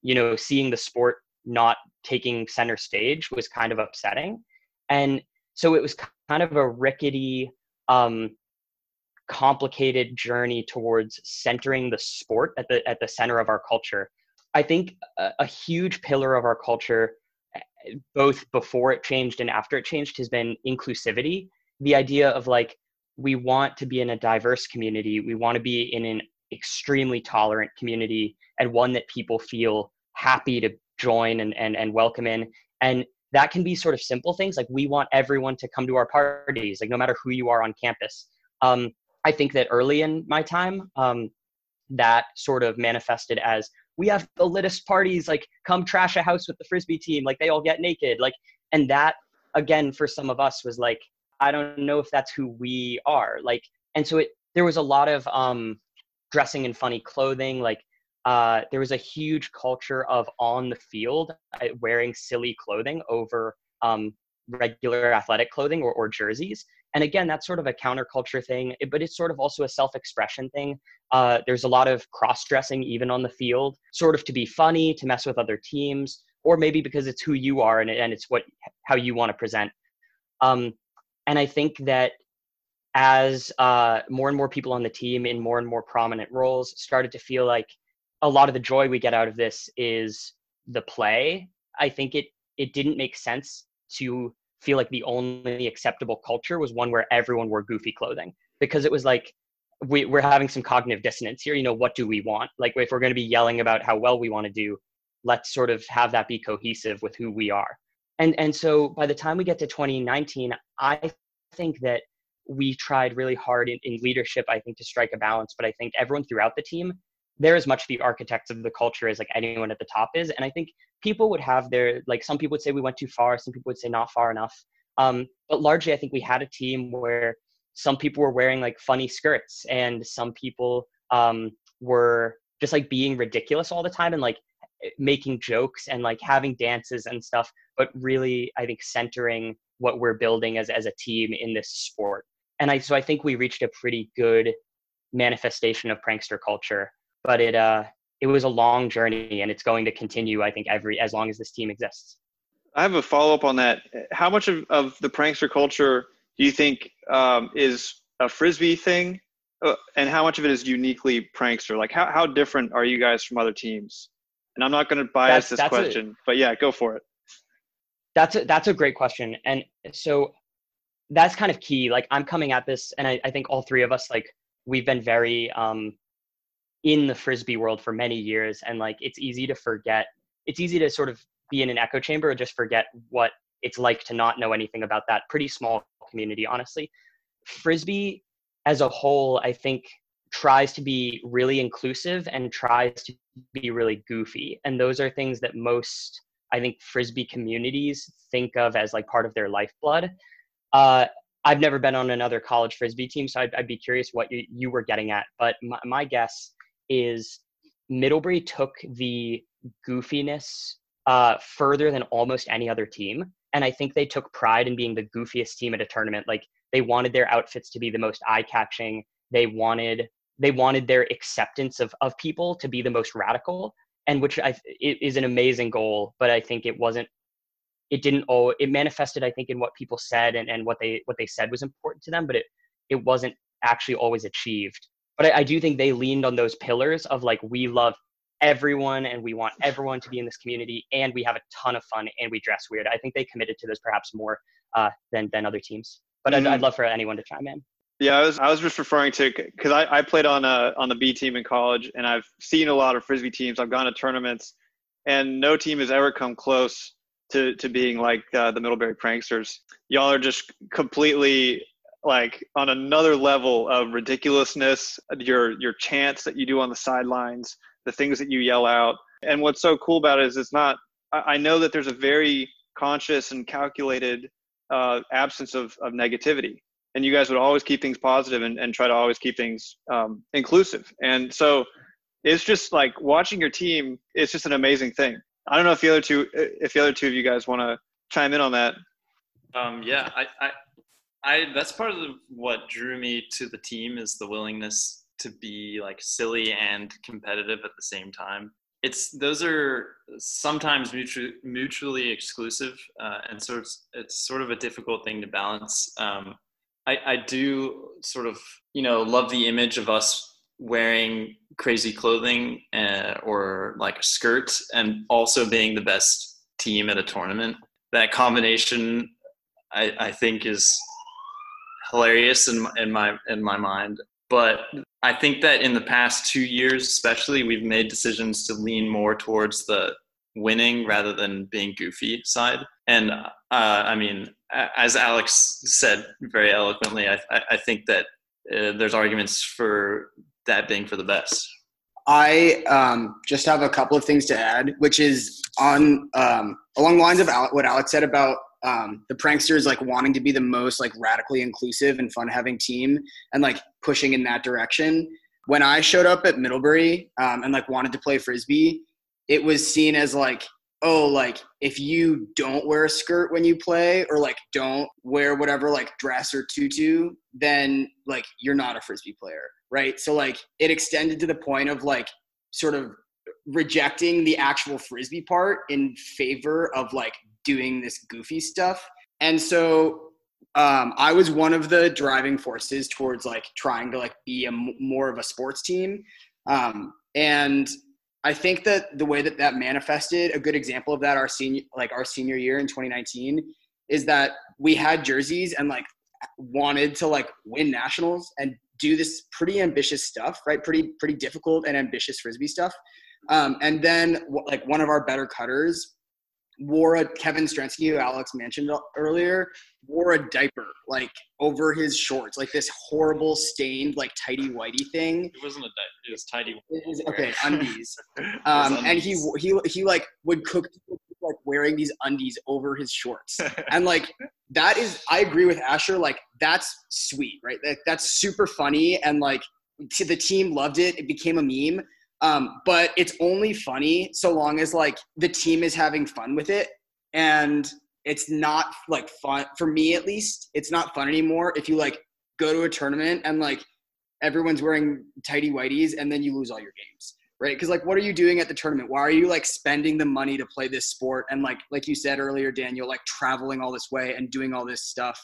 you know seeing the sport not taking center stage was kind of upsetting. And so it was kind of a rickety um, complicated journey towards centering the sport at the at the center of our culture i think a, a huge pillar of our culture eh, both before it changed and after it changed has been inclusivity the idea of like we want to be in a diverse community. We want to be in an extremely tolerant community and one that people feel happy to join and, and, and welcome in. And that can be sort of simple things like we want everyone to come to our parties, like no matter who you are on campus. Um, I think that early in my time, um, that sort of manifested as we have the littest parties, like come trash a house with the frisbee team, like they all get naked, like, and that again for some of us was like I don't know if that's who we are. Like, and so it there was a lot of um, dressing in funny clothing. Like, uh, there was a huge culture of on the field uh, wearing silly clothing over um, regular athletic clothing or, or jerseys. And again, that's sort of a counterculture thing, but it's sort of also a self-expression thing. Uh, there's a lot of cross-dressing even on the field, sort of to be funny, to mess with other teams, or maybe because it's who you are and, and it's what how you want to present. Um, and I think that as uh, more and more people on the team in more and more prominent roles started to feel like a lot of the joy we get out of this is the play, I think it it didn't make sense to feel like the only acceptable culture was one where everyone wore goofy clothing because it was like we, we're having some cognitive dissonance here. You know, what do we want? Like if we're going to be yelling about how well we want to do, let's sort of have that be cohesive with who we are and and so by the time we get to 2019 i think that we tried really hard in, in leadership i think to strike a balance but i think everyone throughout the team they're as much the architects of the culture as like anyone at the top is and i think people would have their like some people would say we went too far some people would say not far enough um, but largely i think we had a team where some people were wearing like funny skirts and some people um, were just like being ridiculous all the time and like making jokes and like having dances and stuff, but really, I think centering what we're building as, as a team in this sport. And I, so I think we reached a pretty good manifestation of prankster culture, but it, uh, it was a long journey and it's going to continue, I think, every, as long as this team exists. I have a follow up on that. How much of, of the prankster culture do you think um, is a frisbee thing, uh, and how much of it is uniquely prankster? Like, how how different are you guys from other teams? And I'm not going to bias that's, this that's question, a, but yeah, go for it. That's a, that's a great question. And so that's kind of key. Like I'm coming at this, and I, I think all three of us like we've been very um, in the frisbee world for many years, and like it's easy to forget. It's easy to sort of be in an echo chamber and just forget what it's like to not know anything about that pretty small community. Honestly, frisbee as a whole, I think tries to be really inclusive and tries to be really goofy, and those are things that most I think frisbee communities think of as like part of their lifeblood. Uh, I've never been on another college frisbee team, so I'd, I'd be curious what you, you, were getting at. But my, my, guess is Middlebury took the goofiness uh, further than almost any other team, and I think they took pride in being the goofiest team at a tournament. Like they wanted their outfits to be the most eye-catching. They wanted they wanted their acceptance of of people to be the most radical and which I is an amazing goal, but I think it wasn't. It didn't. Oh, it manifested. I think in what people said and, and what they what they said was important to them, but it it wasn't actually always achieved. But I, I do think they leaned on those pillars of like we love everyone and we want everyone to be in this community and we have a ton of fun and we dress weird. I think they committed to those perhaps more uh, than than other teams. But mm-hmm. I'd, I'd love for anyone to chime in. Yeah, I was I was just referring to because I, I played on a on the B team in college, and I've seen a lot of frisbee teams. I've gone to tournaments, and no team has ever come close to to being like uh, the Middlebury Pranksters. Y'all are just completely like on another level of ridiculousness. Your your chants that you do on the sidelines, the things that you yell out, and what's so cool about it is it's not. I, know that there's a very conscious and calculated uh, absence of of negativity and you guys would always keep things positive and, and try to always keep things um, inclusive. And so it's just like watching your team. It's just an amazing thing. I don't know if the other two, if the other two of you guys want to chime in on that. Um, yeah, I, I, I, that's part of what drew me to the team is the willingness to be like silly and competitive at the same time. It's those are sometimes mutually mutually exclusive, uh, and so it's, it's sort of a difficult thing to balance. Um, I, I do sort of, you know, love the image of us wearing crazy clothing uh, or like a skirt and also being the best team at a tournament. That combination, I, I think, is hilarious in, in my in my mind. But I think that in the past two years, especially, we've made decisions to lean more towards the winning rather than being goofy side. And uh, I mean, as Alex said very eloquently, I, I think that uh, there's arguments for that being for the best. I um, just have a couple of things to add, which is on um, along the lines of what Alex said about um, the pranksters like wanting to be the most like radically inclusive and fun having team and like pushing in that direction. When I showed up at Middlebury um, and like wanted to play frisbee, it was seen as like oh like if you don't wear a skirt when you play or like don't wear whatever like dress or tutu then like you're not a frisbee player right so like it extended to the point of like sort of rejecting the actual frisbee part in favor of like doing this goofy stuff and so um, i was one of the driving forces towards like trying to like be a m- more of a sports team um, and I think that the way that that manifested, a good example of that, our senior, like our senior year in 2019, is that we had jerseys and like wanted to like win nationals and do this pretty ambitious stuff, right? Pretty pretty difficult and ambitious frisbee stuff. Um, and then like one of our better cutters wore a Kevin Strensky, who Alex mentioned earlier, wore a diaper like over his shorts, like this horrible stained like tidy whitey thing. It wasn't a diaper; it was tidy. It was, okay, undies. um, undies. and he he he like would cook like wearing these undies over his shorts, and like that is I agree with Asher. Like that's sweet, right? That, that's super funny, and like the team loved it. It became a meme. Um, but it's only funny so long as like the team is having fun with it. And it's not like fun for me at least it's not fun anymore if you like go to a tournament and like everyone's wearing tidy whiteys and then you lose all your games right? Because like what are you doing at the tournament? Why are you like spending the money to play this sport and like like you said earlier daniel like traveling all this way and doing all this stuff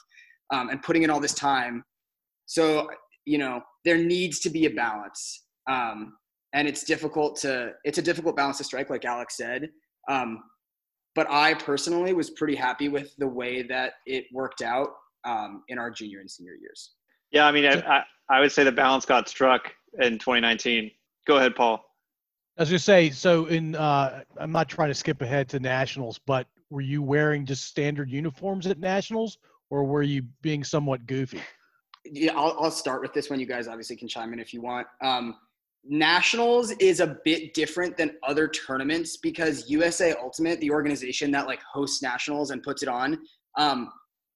um, and putting in all this time? So you know there needs to be a balance um, and it's difficult to it's a difficult balance to strike like alex said um, but i personally was pretty happy with the way that it worked out um, in our junior and senior years Yeah, I mean, I, I, I would say the balance got struck in 2019. Go ahead, Paul. I was gonna say, so in uh, I'm not trying to skip ahead to nationals, but were you wearing just standard uniforms at nationals, or were you being somewhat goofy? Yeah, I'll, I'll start with this one. You guys obviously can chime in if you want. Um, nationals is a bit different than other tournaments because USA Ultimate, the organization that like hosts nationals and puts it on, um,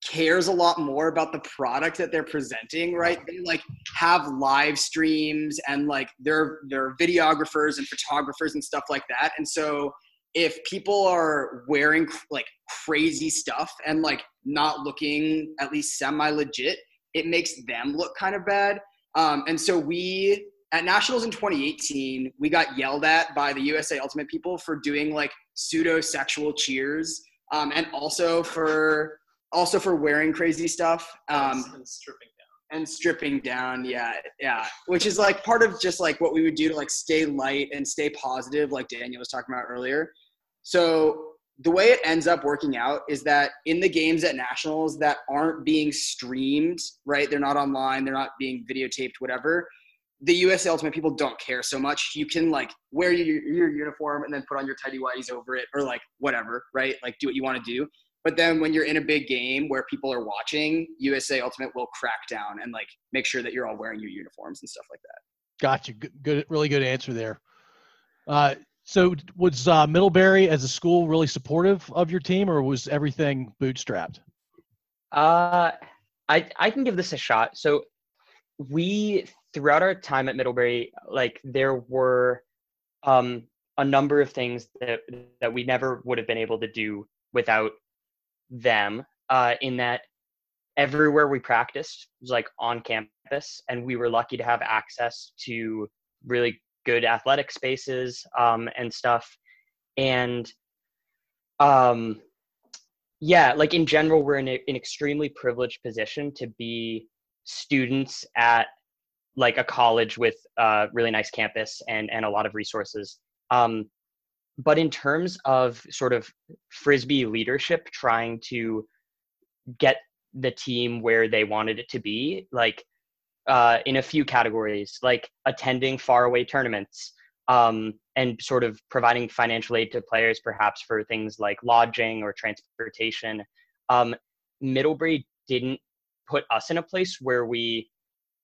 cares a lot more about the product that they're presenting, right? They like have live streams and like they're they're videographers and photographers and stuff like that. And so if people are wearing like crazy stuff and like not looking at least semi legit, it makes them look kind of bad. Um, and so we at nationals in 2018, we got yelled at by the USA Ultimate people for doing like pseudo sexual cheers, um, and also for also for wearing crazy stuff um, and stripping down. and stripping down. Yeah, yeah, which is like part of just like what we would do to like stay light and stay positive, like Daniel was talking about earlier. So the way it ends up working out is that in the games at nationals that aren't being streamed, right? They're not online, they're not being videotaped, whatever. The US Ultimate people don't care so much. You can like wear your, your uniform and then put on your tidy whities over it, or like whatever, right? Like do what you want to do. But then when you're in a big game where people are watching, USA Ultimate will crack down and like make sure that you're all wearing your uniforms and stuff like that. Gotcha. Good, good really good answer there. Uh, so was uh, Middlebury as a school really supportive of your team, or was everything bootstrapped? Uh, I I can give this a shot. So we throughout our time at Middlebury, like there were um, a number of things that that we never would have been able to do without them. Uh, in that everywhere we practiced was like on campus, and we were lucky to have access to really good athletic spaces um, and stuff. And um, yeah, like in general, we're in a, an extremely privileged position to be students at like a college with a really nice campus and and a lot of resources. Um, but in terms of sort of frisbee leadership, trying to get the team where they wanted it to be, like uh, in a few categories, like attending faraway tournaments um, and sort of providing financial aid to players, perhaps for things like lodging or transportation. Um, Middlebury didn't put us in a place where we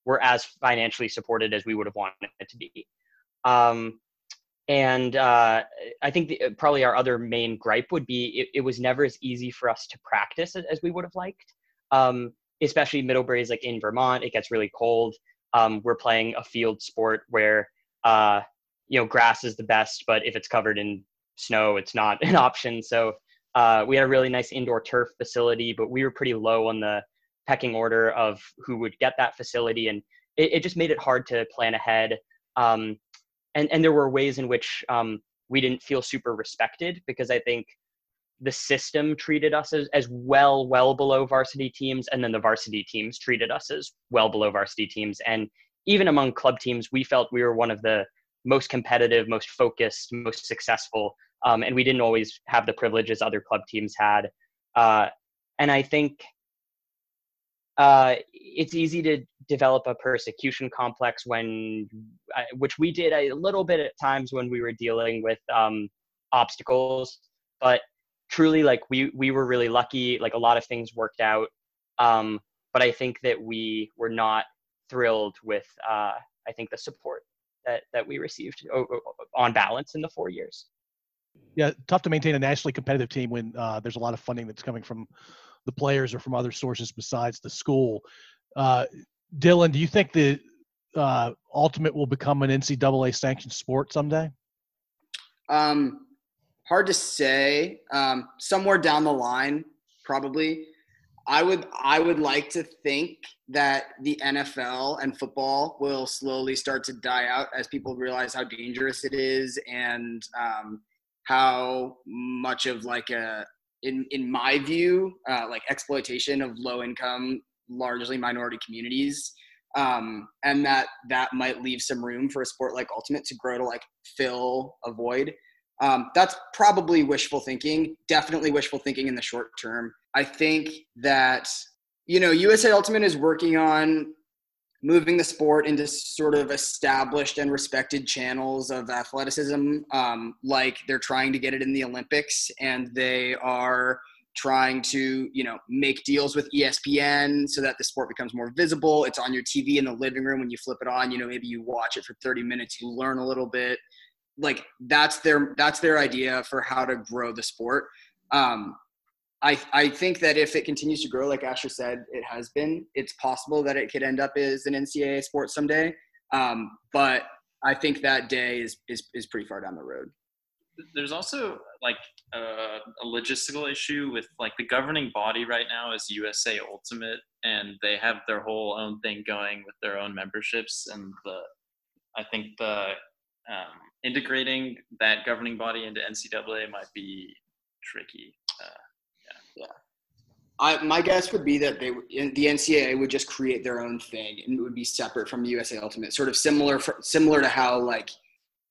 were as financially supported as we would have wanted it to be. Um, and uh, I think the, probably our other main gripe would be it, it, was never as easy for us to practice as we would have liked. Um, especially Middlebury is like in Vermont. It gets really cold. Um, we're playing a field sport where uh, you know grass is the best, but if it's covered in snow, it's not an option. So uh, we had a really nice indoor turf facility, but we were pretty low on the pecking order of who would get that facility, and it, it just made it hard to plan ahead. Um, and and there were ways in which um, we didn't feel super respected because I think the system treated us as, as well, well below varsity teams, and then the varsity teams treated us as well below varsity teams. And even among club teams, we felt we were one of the most competitive, most focused, most successful, um, and we didn't always have the privileges other club teams had. Uh, and I think uh, it's easy to develop a persecution complex when, which we did a little bit at times when we were dealing with um, obstacles, but truly like we we were really lucky like a lot of things worked out. Um, but i think that we were not thrilled with uh, i think the support that that we received on balance in the four years. Yeah tough to maintain a nationally competitive team when uh, there's a lot of funding that's coming from the players or from other sources besides the school uh, dylan do you think the uh, ultimate will become an ncaa sanctioned sport someday um, hard to say. Um, somewhere down the line, probably. I would I would like to think that the NFL and football will slowly start to die out as people realize how dangerous it is and um, how much of like a in in my view uh, like exploitation of low income largely minority communities um, and that that might leave some room for a sport like ultimate to grow to like fill a void um, that's probably wishful thinking, definitely wishful thinking in the short term. I think that, you know, USA Ultimate is working on moving the sport into sort of established and respected channels of athleticism. Um, like they're trying to get it in the Olympics, and they are trying to you know make deals with espn so that the sport becomes more visible it's on your tv in the living room when you flip it on you know maybe you watch it for 30 minutes you learn a little bit like that's their that's their idea for how to grow the sport um, I, I think that if it continues to grow, like Asher said, it has been, it's possible that it could end up as an NCAA sport someday. Um, but I think that day is, is, is pretty far down the road. There's also like a, a logistical issue with like the governing body right now is USA Ultimate, and they have their whole own thing going with their own memberships. And the I think the um, integrating that governing body into NCAA might be tricky. I, my guess would be that they the NCAA would just create their own thing and it would be separate from USA Ultimate, sort of similar for, similar to how like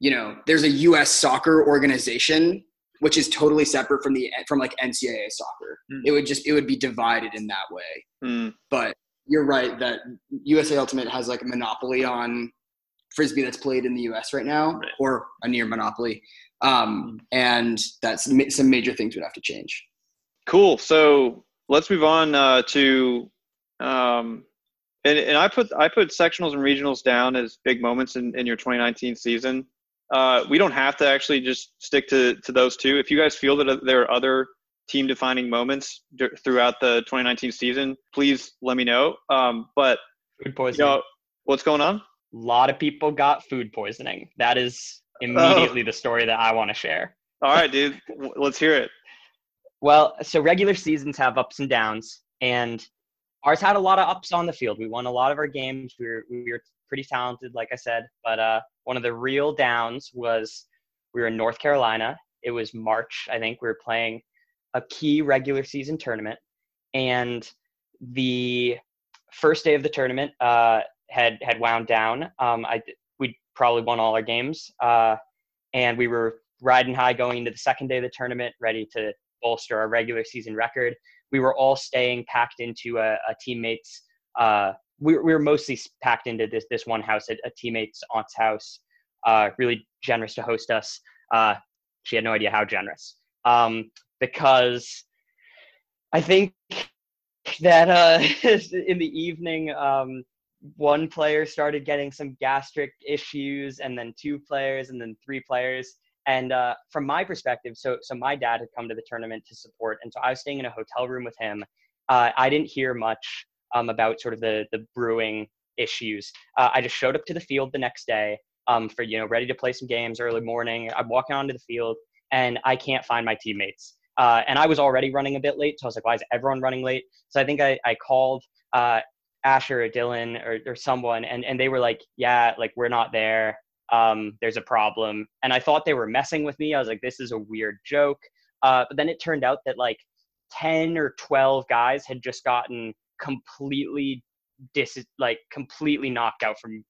you know there's a U.S. soccer organization which is totally separate from the from like NCAA soccer. Mm. It would just it would be divided in that way. Mm. But you're right that USA Ultimate has like a monopoly on frisbee that's played in the U.S. right now, right. or a near monopoly, um, and that's some major things would have to change. Cool. So let's move on uh, to, um, and, and I put I put sectionals and regionals down as big moments in, in your 2019 season. Uh, we don't have to actually just stick to to those two. If you guys feel that there are other team defining moments d- throughout the 2019 season, please let me know. Um, but food poisoning. You know, what's going on? A lot of people got food poisoning. That is immediately oh. the story that I want to share. All right, dude. Let's hear it. Well, so regular seasons have ups and downs, and ours had a lot of ups on the field. We won a lot of our games. We were we were pretty talented, like I said. But uh, one of the real downs was we were in North Carolina. It was March, I think. We were playing a key regular season tournament, and the first day of the tournament uh, had had wound down. Um, I we probably won all our games, uh, and we were riding high going into the second day of the tournament, ready to bolster our regular season record. We were all staying packed into a, a teammate's. Uh, we, we were mostly packed into this this one house, a, a teammate's aunt's house. Uh, really generous to host us. Uh, she had no idea how generous um, because I think that uh, in the evening, um, one player started getting some gastric issues, and then two players, and then three players. And uh, from my perspective, so so my dad had come to the tournament to support, and so I was staying in a hotel room with him. Uh, I didn't hear much um, about sort of the the brewing issues. Uh, I just showed up to the field the next day um, for you know ready to play some games early morning. I'm walking onto the field, and I can't find my teammates. Uh, and I was already running a bit late, so I was like, "Why is everyone running late?" So I think I, I called uh, Asher or Dylan or, or someone, and, and they were like, "Yeah, like we're not there um, there's a problem. And I thought they were messing with me. I was like, this is a weird joke. Uh, but then it turned out that like 10 or 12 guys had just gotten completely dis like completely knocked out from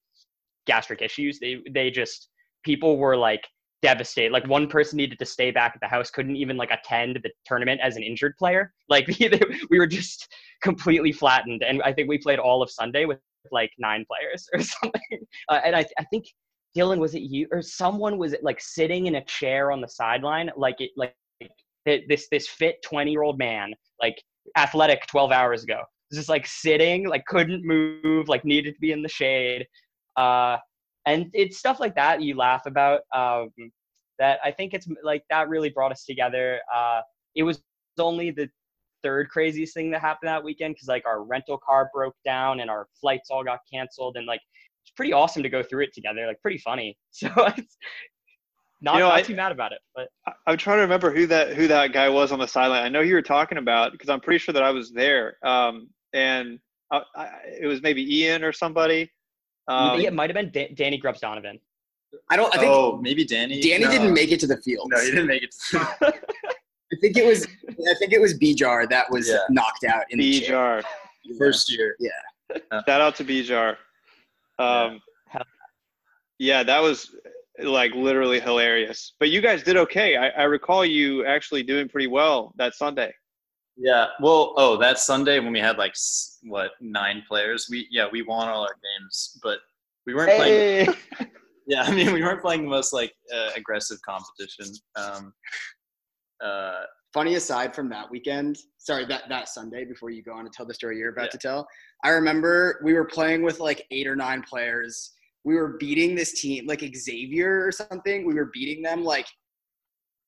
gastric issues. They they just people were like devastated. Like one person needed to stay back at the house, couldn't even like attend the tournament as an injured player. Like we were just completely flattened. And I think we played all of Sunday with like nine players or something. Uh, and I, I think Dylan, was it you or someone was it like sitting in a chair on the sideline, like it, like this this fit twenty year old man, like athletic twelve hours ago, just like sitting, like couldn't move, like needed to be in the shade, uh, and it's stuff like that you laugh about. Um, that I think it's like that really brought us together. Uh, it was only the third craziest thing that happened that weekend because like our rental car broke down and our flights all got canceled and like it's pretty awesome to go through it together. Like pretty funny. So it's not, you know, not I, too mad about it. But I'm trying to remember who that who that guy was on the sideline. I know you were talking about because I'm pretty sure that I was there. Um, and I, I, it was maybe Ian or somebody. Um, it might have been da- Danny Grubbs Donovan. I don't. I think. Oh, maybe Danny. Danny no. didn't make it to the field. No, he didn't make it. I think it was. I think it was Bjar that was yeah. knocked out in Bijar. First year. Yeah. Shout out to Bijar. Um, yeah. yeah, that was like literally hilarious. But you guys did okay. I, I recall you actually doing pretty well that Sunday. Yeah. Well, oh, that Sunday when we had like what nine players, we yeah we won all our games, but we weren't Hey. playing. Yeah, I mean we weren't playing the most like uh, aggressive competition. Um, uh, Funny aside from that weekend, sorry, that, that Sunday before you go on to tell the story you're about Yeah. to tell, I remember we were playing with like eight or nine players. We were beating this team, like Xavier or something. We were beating them like,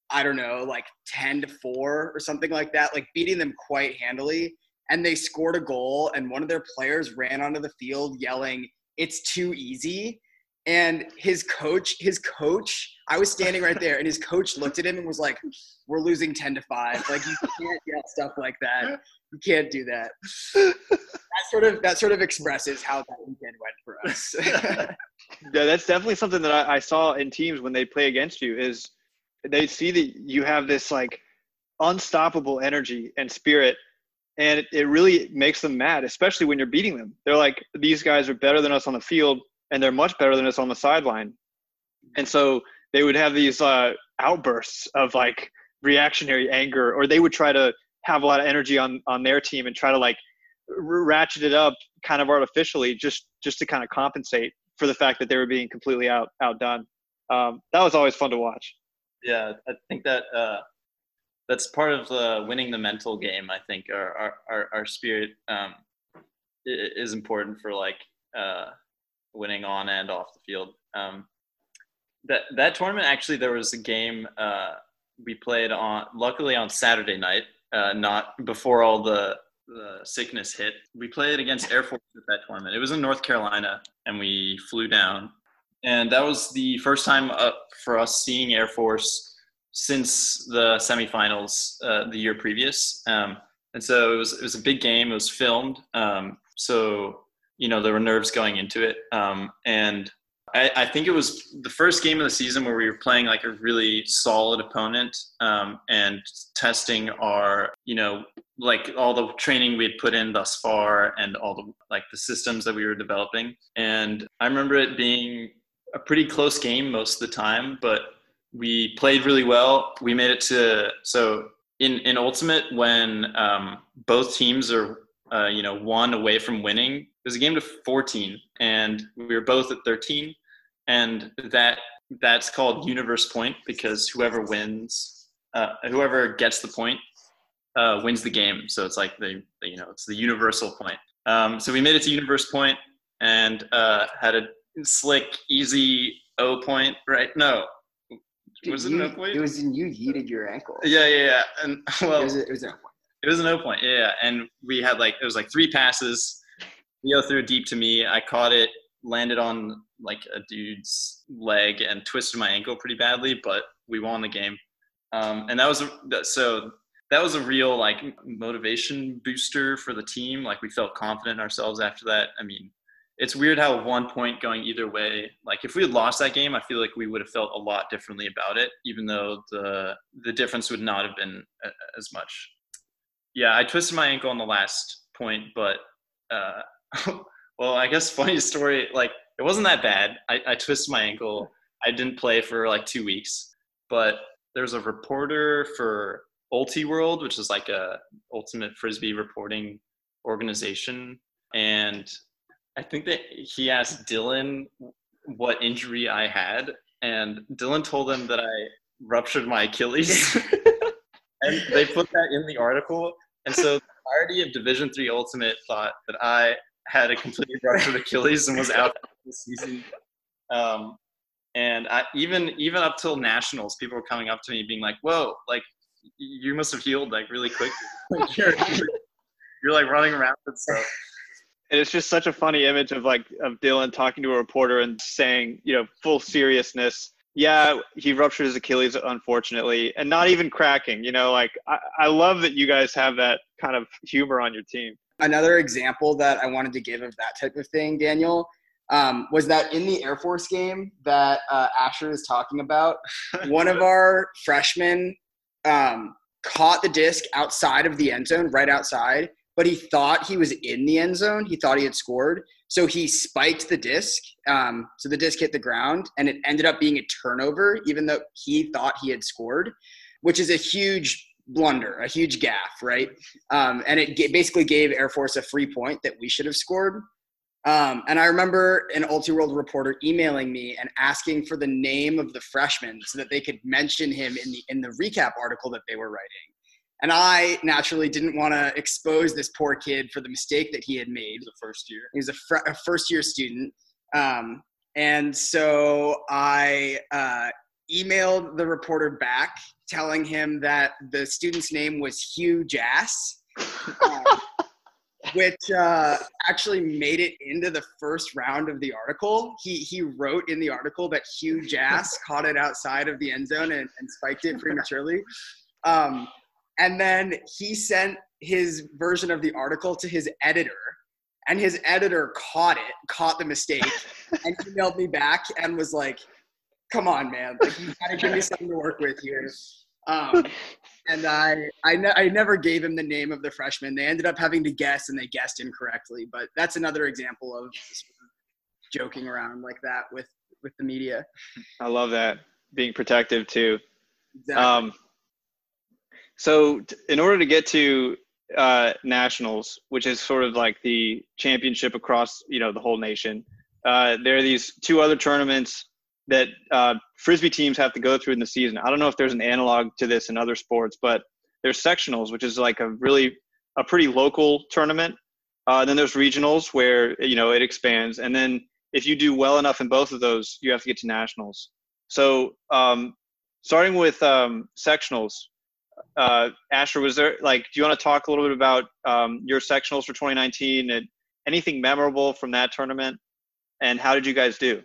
I don't know, like 10 to 4 or something like that, like beating them quite handily. And they scored a goal, and one of their players ran onto the field yelling, It's too easy. And his coach, his coach, I was standing right there, and his coach looked at him and was like, "We're losing ten to five. Like you can't yell stuff like that. You can't do that." That sort of that sort of expresses how that weekend went for us. Yeah, that's definitely something that I, I saw in teams when they play against you is they see that you have this like unstoppable energy and spirit and it, it really makes them mad especially when you're beating them they're like these guys are better than us on the field and they're much better than us on the sideline and so they would have these uh, outbursts of like reactionary anger or they would try to have a lot of energy on on their team and try to like ratchet it up kind of artificially just just to kind of compensate for the fact that they were being completely out outdone um, that was always fun to watch yeah, I think that uh, that's part of the winning the mental game. I think our our our, our spirit um, is important for like uh, winning on and off the field. Um, that that tournament actually there was a game uh, we played on luckily on Saturday night, uh, not before all the the sickness hit. We played against Air Force at that tournament. It was in North Carolina, and we flew down and that was the first time uh, for us seeing Air Force since the semifinals uh, the year previous. Um, and so it was it was a big game. It was filmed, um, so you know there were nerves going into it. Um, and I, I think it was the first game of the season where we were playing like a really solid opponent um, and testing our you know like all the training we had put in thus far and all the like the systems that we were developing. And I remember it being a pretty close game most of the time, but we played really well. We made it to so in in ultimate when um, both teams are uh, you know one away from winning. It was a game to 14, and we were both at 13, and that that's called universe point because whoever wins, uh, whoever gets the point, uh, wins the game. So it's like the, the you know it's the universal point. Um, so we made it to universe point and uh, had a slick, easy O point, right? No, was it you, an O point? It was in you yeeted your ankle. yeah, yeah, yeah. And well, it was, a, it was an O point. it was an O point. Yeah, yeah. And we had like it was like three passes. Leo threw deep to me. I caught it, landed on like a dude's leg, and twisted my ankle pretty badly. But we won the game. Um, and that was a, so that was a real like motivation booster for the team. Like we felt confident ourselves after that. I mean, it's weird how one point going either way. Like if we had lost that game, I feel like we would have felt a lot differently about it, even though the the difference would not have been as much. Yeah, I twisted my ankle on the last point, but uh, well, I guess funny story. Like it wasn't that bad. I, I twisted my ankle. I didn't play for like two weeks, but there's a reporter for Ultiworld, which is like a ultimate frisbee reporting organization, and I think that he asked Dylan what injury I had, and Dylan told him that I ruptured my Achilles, and they put that in the article. And so the entirety of Division Three Ultimate thought that I had a completely ruptured Achilles and was out the season. Um, and I, even even up till nationals, people were coming up to me being like, "Whoa, like you must have healed like really quick. Like, you're, you're like running around and stuff." and it's just such a funny image of like of Dylan talking to a reporter and saying, you know, full seriousness, yeah, he ruptured his Achilles unfortunately, and not even cracking. You know, like I, I love that you guys have that kind of humor on your team. Another example that I wanted to give of that type of thing, Daniel, um, was that in the Air Force game that uh, Asher is talking about, one of our freshmen um, caught the disc outside of the end zone, right outside, but he thought he was in the end zone. He thought he had scored. So he spiked the disc. Um, so the disc hit the ground, and it ended up being a turnover, even though he thought he had scored, which is a huge blunder, a huge gaffe, right? Um, and it g- basically gave Air Force a free point that we should have scored. Um, and I remember an Ultiworld reporter emailing me and asking for the name of the freshman so that they could mention him in the in the recap article that they were writing. And I naturally didn't want to expose this poor kid for the mistake that he had made. The first year. He was a, fr- a first year student. Um, and so I uh, emailed the reporter back telling him that the student's name was Hugh Jass. Um, which uh, actually made it into the first round of the article. He he wrote in the article that Hugh Jass caught it outside of the end zone and, and spiked it prematurely. Um, and then he sent his version of the article to his editor, and his editor caught it, caught the mistake, and emailed me back and was like, "Come on, man! Like you gotta give me something to work with here." Um, and I, I, ne- I never gave him the name of the freshman. They ended up having to guess, and they guessed incorrectly. But that's another example of joking around like that with with the media. I love that being protective too. Exactly. Um, so, t- in order to get to uh, nationals, which is sort of like the championship across you know the whole nation, uh, there are these two other tournaments that uh, frisbee teams have to go through in the season. I don't know if there's an analog to this in other sports, but there's sectionals, which is like a really a pretty local tournament. Uh, then there's regionals where you know it expands, and then if you do well enough in both of those, you have to get to nationals. So um, starting with um, sectionals, uh, Asher, was there like do you want to talk a little bit about um, your sectionals for 2019 and anything memorable from that tournament, and how did you guys do?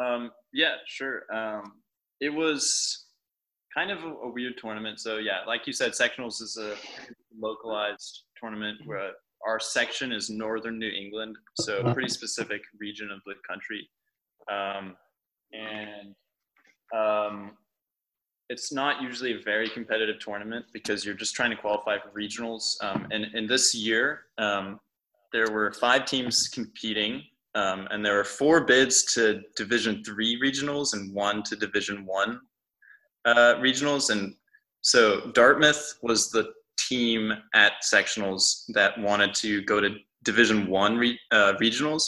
Um, yeah, sure. Um, it was kind of a, a, weird tournament. So yeah, like you said, sectionals is a localized tournament where our section is northern New England, so a pretty specific region of the country, um, and um, it's not usually a very competitive tournament because you're just trying to qualify for regionals. Um, and in this year, um, there were five teams competing um, and there were four bids to Division three regionals and one to Division one uh, regionals. And so Dartmouth was the team at sectionals that wanted to go to Division one re- uh, regionals.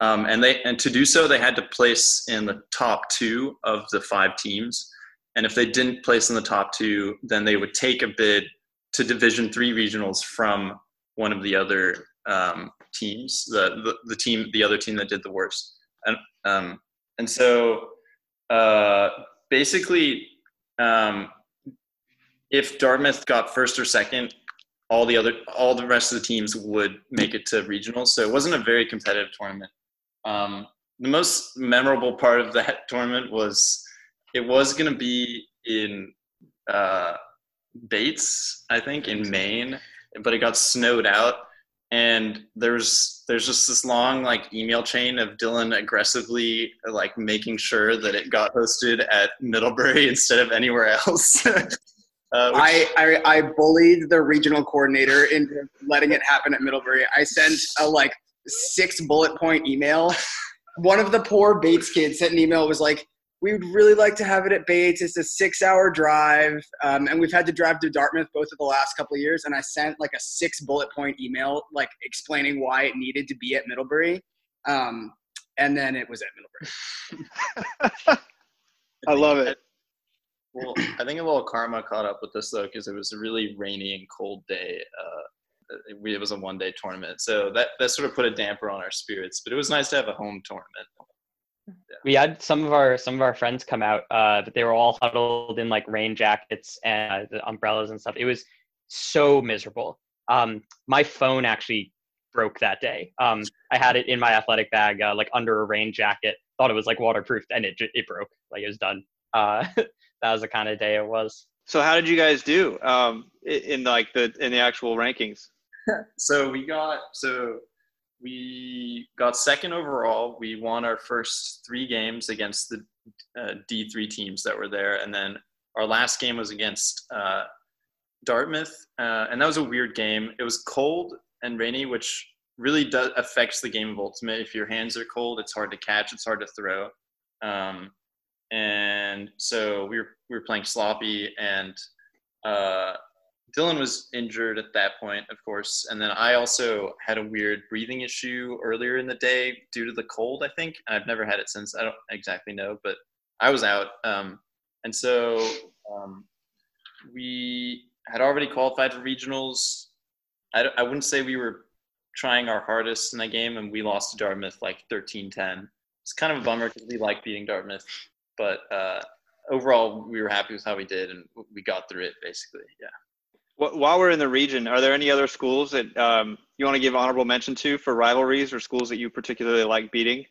Um, and they and to do so, they had to place in the top two of the five teams. And if they didn't place in the top two, then they would take a bid to Division three regionals from one of the other um, teams, the, the, the team, the other team that did the worst, and um, and so uh, basically, um, if Dartmouth got first or second, all the other all the rest of the teams would make it to regionals. So it wasn't a very competitive tournament. Um, the most memorable part of that tournament was it was going to be in uh, Bates, I think, in Maine, but it got snowed out and there's there's just this long like email chain of Dylan aggressively like making sure that it got hosted at Middlebury instead of anywhere else. uh, I, I I bullied the regional coordinator into letting it happen at Middlebury. I sent a like six bullet point email. One of the poor Bates kids sent an email. Was like, we would really like to have it at Bates. It's a six hour drive. Um, and we've had to drive to Dartmouth both of the last couple of years. And I sent like a six bullet point email, like explaining why it needed to be at Middlebury. Um, and then it was at Middlebury. I love it. Well, I think a little karma caught up with this though, because it was a really rainy and cold day. Uh, it was a one day tournament. So that, that sort of put a damper on our spirits, but it was nice to have a home tournament we had some of our some of our friends come out uh but they were all huddled in like rain jackets and uh, umbrellas and stuff. It was so miserable. Um my phone actually broke that day. Um i had it in my athletic bag uh, like under a rain jacket. Thought it was like waterproof and it it broke. Like it was done. Uh that was the kind of day it was. So how did you guys do um in, in like the in the actual rankings? So we got so we got second overall. We won our first three games against the uh, D3 teams that were there. And then our last game was against uh, Dartmouth. Uh, and that was a weird game. It was cold and rainy, which really does affects the game of ultimate. If your hands are cold, it's hard to catch, it's hard to throw. Um, and so we were, we were playing sloppy and uh, Dylan was injured at that point, of course, and then I also had a weird breathing issue earlier in the day due to the cold. I think I've never had it since. I don't exactly know, but I was out, um, and so um, we had already qualified for regionals. I, I wouldn't say we were trying our hardest in that game, and we lost to Dartmouth like 13-10. It's kind of a bummer because we like beating Dartmouth, but uh, overall we were happy with how we did, and we got through it basically. Yeah. While we're in the region, are there any other schools that um, you want to give honorable mention to for rivalries or schools that you particularly like beating?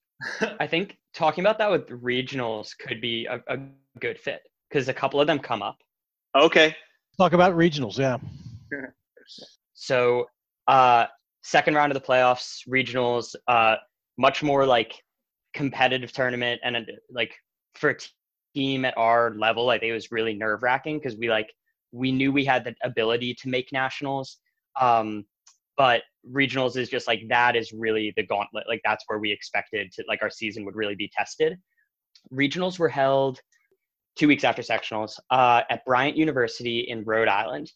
I think talking about that with regionals could be a, a good fit because a couple of them come up. Okay. Talk about regionals, yeah. so, uh, second round of the playoffs, regionals, uh, much more like competitive tournament, and like for a team at our level, I think it was really nerve wracking because we like we knew we had the ability to make nationals. Um, but regionals is just like that is really the gauntlet. Like that's where we expected to like our season would really be tested. Regionals were held two weeks after sectionals uh, at Bryant University in Rhode Island.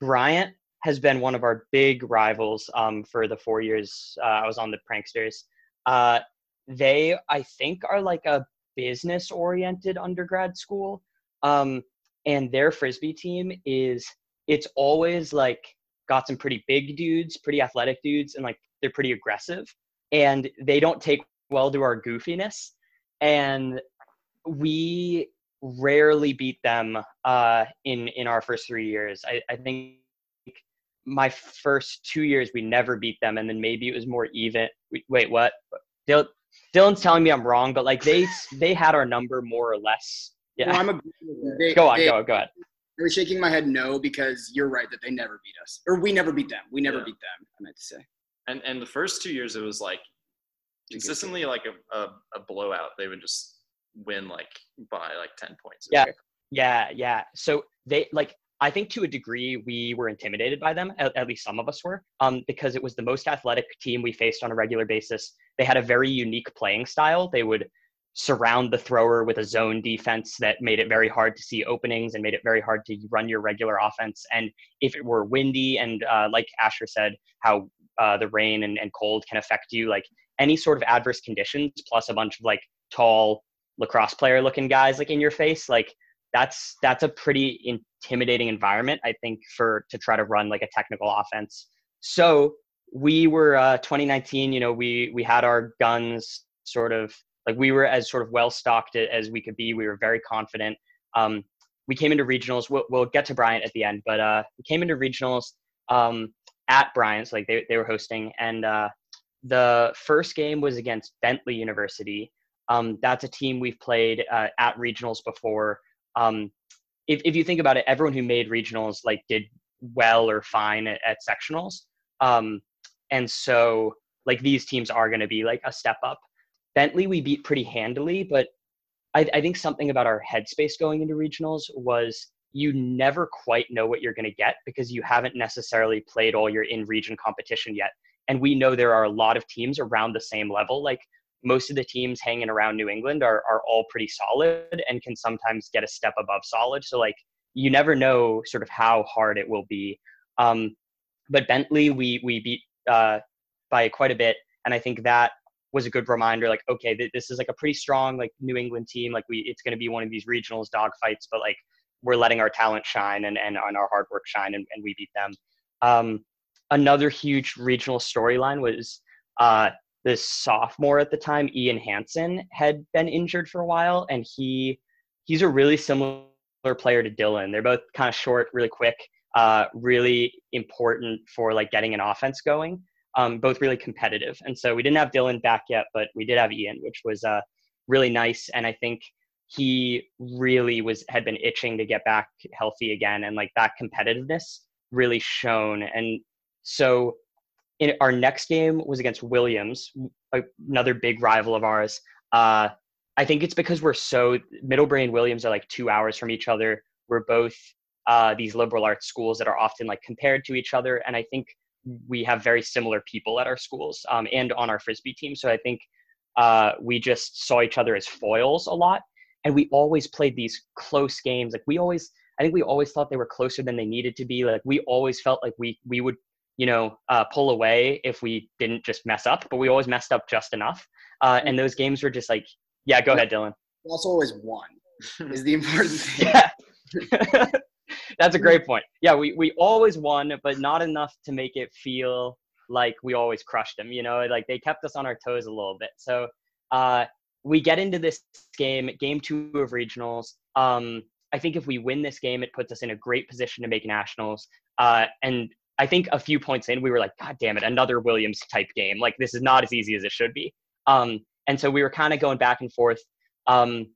Bryant has been one of our big rivals um, for the four years uh, I was on the Pranksters. Uh, they, I think, are like a business oriented undergrad school. Um, and their frisbee team is it's always like got some pretty big dudes, pretty athletic dudes, and like they're pretty aggressive, and they don't take well to our goofiness, and we rarely beat them uh, in in our first three years. I, I think my first two years we never beat them, and then maybe it was more even. Wait, what? Dylan's telling me I'm wrong, but like they they had our number more or less yeah. Well, I'm a, they, go on, they, go on, go ahead. I was shaking my head no because you're right that they never beat us, or we never beat them. We never yeah. beat them. I meant to say. And and the first two years it was like consistently like a, a, a blowout. They would just win like by like ten points. Yeah, yeah, yeah. So they like I think to a degree we were intimidated by them. At, at, least some of us were, um, because it was the most athletic team we faced on a regular basis. They had a very unique playing style. They would surround the thrower with a zone defense that made it very hard to see openings and made it very hard to run your regular offense. And if it were windy and uh, like Asher said, how uh, the rain and, and cold can affect you, like any sort of adverse conditions plus a bunch of like tall lacrosse player looking guys like in your face, like that's that's a pretty intimidating environment, I think, for to try to run like a technical offense. So we were uh, 2019. You know, we we had our guns sort of like we were as sort of well stocked as we could be. We were very confident. Um, we came into regionals. We'll, we'll, get to Bryant at the end, but uh, we came into regionals um, at Bryant's, like they, they were hosting. And uh, the first game was against Bentley University. Um, that's a team we've played uh, at regionals before. Um, if, if you think about it, everyone who made regionals like did well or fine at, at sectionals. Um, and so like these teams are going to be like a step up. Bentley we beat pretty handily, but I, I think something about our headspace going into regionals was you never quite know what you're going to get because you haven't necessarily played all your in region competition yet. And we know there are a lot of teams around the same level. Like most of the teams hanging around New England are, are all pretty solid and can sometimes get a step above solid. So, like, you never know sort of how hard it will be. Um, but Bentley, we, we beat uh, by quite a bit. And I think that was a good reminder like okay th- this is like a pretty strong like new england team like we it's going to be one of these regionals dog fights but like we're letting our talent shine and, and on our hard work shine and, and we beat them. Um, another huge regional storyline was uh, this sophomore at the time ian hansen had been injured for a while and he he's a really similar player to dylan. They're both kind of short really quick uh, really important for like getting an offense going um, both really competitive. And so we didn't have Dylan back yet, but we did have Ian, which was uh, really nice. And I think he really was had been itching to get back healthy again, and like that competitiveness really shone. And so in our next game was against Williams, another big rival of ours. Uh, I think it's because we're so Middlebury and Williams are like two hours from each other. We're both uh, these liberal arts schools that are often like compared to each other, and I think we have very similar people at our schools um, and on our frisbee team. So I think uh, we just saw each other as foils a lot, and we always played these close games. Like we always I think we always thought they were closer than they needed to be. Like we always felt like we we would you know uh, pull away if we didn't just mess up, but we always messed up just enough. Uh, and those games were just like, yeah, go ahead, Dylan. Also always won. Is the important thing. Yeah. That's a great point. Yeah, we, we always won, but not enough to make it feel like we always crushed them. You know, like they kept us on our toes a little bit. So uh, we get into this game, game two of regionals. Um, I think if we win this game, it puts us in a great position to make nationals. Uh, and I think a few points in, we were like, God damn it, another Williams type game. Like this is not as easy as it should be. Um, and so we were kind of going back and forth. Um,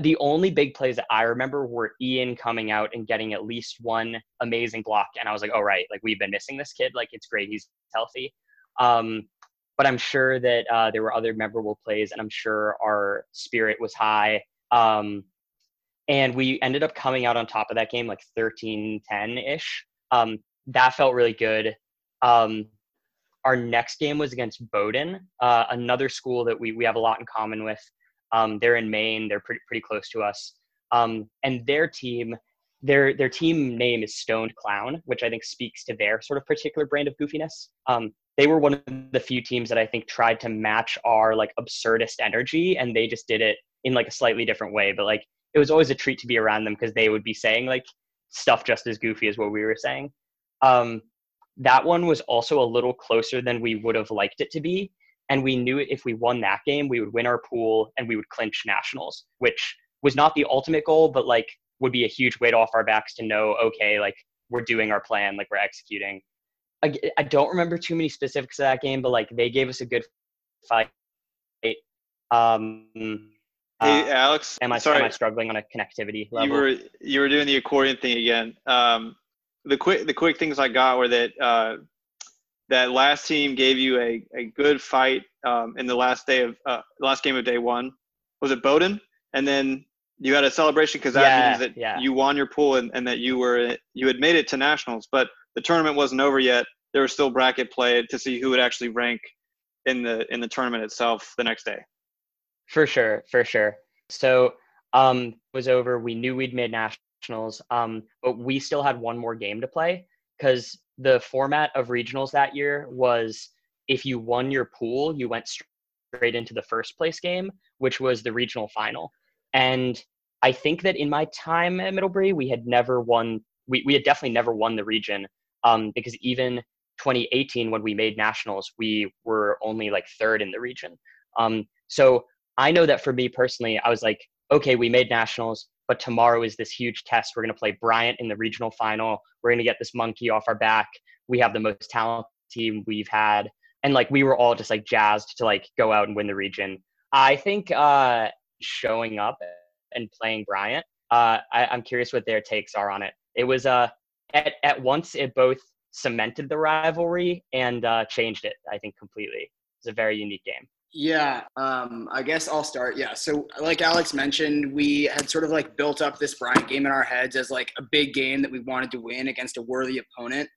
the only big plays that I remember were Ian coming out and getting at least one amazing block, and I was like, "Oh right, like we've been missing this kid. Like it's great, he's healthy." Um, but I'm sure that uh, there were other memorable plays, and I'm sure our spirit was high. Um, and we ended up coming out on top of that game like 13-10 ish. Um, that felt really good. Um, our next game was against Bowdoin, uh, another school that we we have a lot in common with. Um, they're in Maine. They're pretty pretty close to us. Um, and their team, their their team name is Stoned Clown, which I think speaks to their sort of particular brand of goofiness. Um, they were one of the few teams that I think tried to match our like absurdist energy, and they just did it in like a slightly different way. But like it was always a treat to be around them because they would be saying like stuff just as goofy as what we were saying. Um, that one was also a little closer than we would have liked it to be and we knew if we won that game, we would win our pool and we would clinch nationals, which was not the ultimate goal, but like would be a huge weight off our backs to know, okay, like we're doing our plan, like we're executing. I, I don't remember too many specifics of that game, but like they gave us a good fight. Um, hey, uh, Alex, am I, sorry. am I struggling on a connectivity level? You were you were doing the accordion thing again. Um, the quick the quick things I got were that uh, that last team gave you a, a good fight um, in the last day of uh, last game of day one. Was it Bowdoin? And then you had a celebration because that yeah, means that yeah. you won your pool and, and that you were you had made it to nationals, but the tournament wasn't over yet. There was still bracket play to see who would actually rank in the in the tournament itself the next day. For sure, for sure. So um was over. We knew we'd made nationals, um, but we still had one more game to play because the format of regionals that year was if you won your pool, you went straight into the first place game, which was the regional final. And I think that in my time at Middlebury, we had never won, we, we had definitely never won the region um, because even 2018, when we made nationals, we were only like third in the region. Um, so I know that for me personally, I was like, okay, we made nationals but tomorrow is this huge test. We're going to play Bryant in the regional final. We're going to get this monkey off our back. We have the most talented team we've had. And like we were all just like jazzed to like go out and win the region. I think uh, showing up and playing Bryant, uh, I, I'm curious what their takes are on it. It was uh, at, at once, it both cemented the rivalry and uh, changed it, I think, completely. It's a very unique game. Yeah, um, I guess I'll start. Yeah, so like Alex mentioned, we had sort of like built up this Bryant game in our heads as like a big game that we wanted to win against a worthy opponent,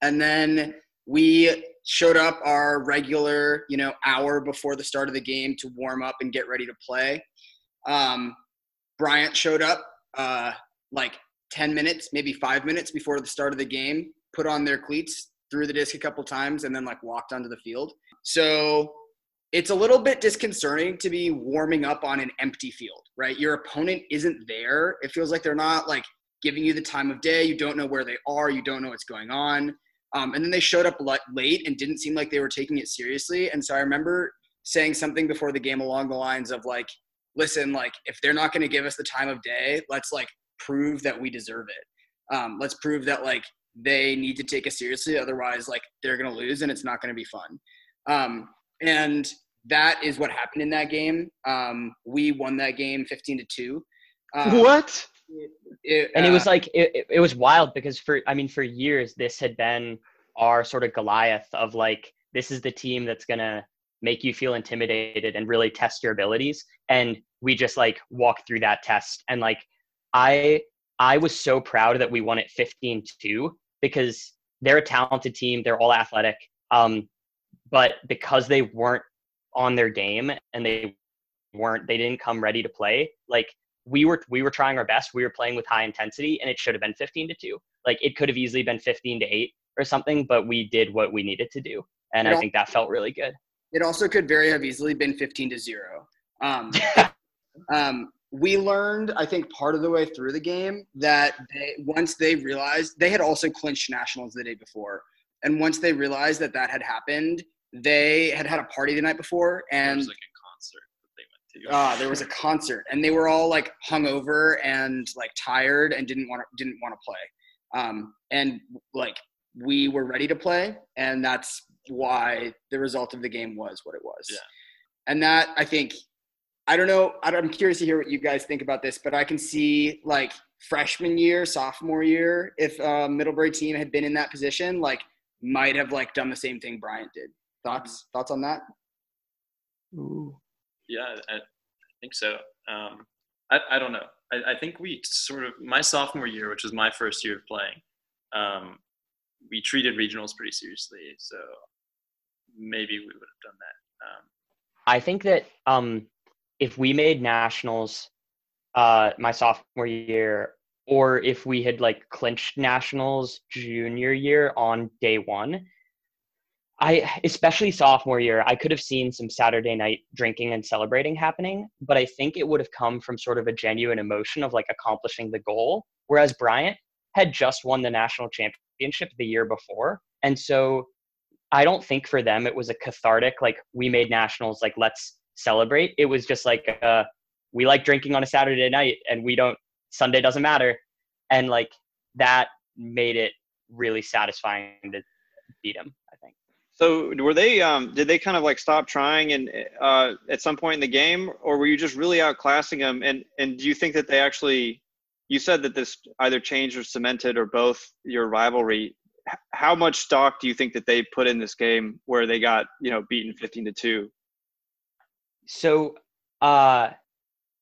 and then we showed up our regular, you know, hour before the start of the game to warm up and get ready to play. Um, Bryant showed up uh, like ten minutes, maybe five minutes before the start of the game, put on their cleats, threw the disc a couple times, and then like walked onto the field. So it's a little bit disconcerting to be warming up on an empty field, right? Your opponent isn't there. It feels like they're not like giving you the time of day. You don't know where they are. You don't know what's going on. Um, and then they showed up late and didn't seem like they were taking it seriously. And so I remember saying something before the game along the lines of like, listen, like if they're not going to give us the time of day, let's like prove that we deserve it. Um, let's prove that like they need to take us seriously. Otherwise, like they're going to lose and it's not going to be fun. Um, and that is what happened in that game. Um, we won that game 15 to two. Um, what? It, it, and it was uh, like it, it was wild because for I mean for years this had been our sort of Goliath of like this is the team that's gonna make you feel intimidated and really test your abilities and we just like walked through that test and like I I was so proud that we won it 15-2 because they're a talented team they're all athletic um, but because they weren't on their game and they weren't they didn't come ready to play like we were we were trying our best. We were playing with high intensity, and it should have been 15 to two. Like it could have easily been 15 to eight or something, but we did what we needed to do, and I think that felt really good. It also could very have easily been 15 to zero. Um, um, we learned, I think, part of the way through the game that they, once they realized they had also clinched nationals the day before, and once they realized that that had happened, they had had a party the night before, and like a concert that they went to. uh, there was a concert, and they were all like hungover and like tired and didn't want to didn't want to play, um, and like we were ready to play, and that's why the result of the game was what it was. Yeah. And that I think I don't know. I'm curious to hear what you guys think about this, but I can see like freshman year, sophomore year, if a Middlebury team had been in that position, like might have like done the same thing Bryant did. Thoughts? Thoughts on that? Yeah, I, I think so. Um, I, I don't know. I, I think we sort of my sophomore year, which was my first year of playing, um, we treated regionals pretty seriously. So maybe we would have done that. Um, I think that um, if we made nationals uh, my sophomore year, or if we had like clinched nationals junior year on day one, I especially sophomore year, I could have seen some Saturday night drinking and celebrating happening, but I think it would have come from sort of a genuine emotion of like accomplishing the goal. Whereas Bryant had just won the national championship the year before, and so I don't think for them it was a cathartic like we made nationals like let's celebrate. It was just like uh, we like drinking on a Saturday night and we don't Sunday doesn't matter, and like that made it really satisfying to beat him. I think. So were they? Um, did they kind of like stop trying and uh, at some point in the game, or were you just really outclassing them? And and do you think that they actually? You said that this either changed or cemented or both your rivalry. How much stock do you think that they put in this game where they got you know beaten fifteen to two? So uh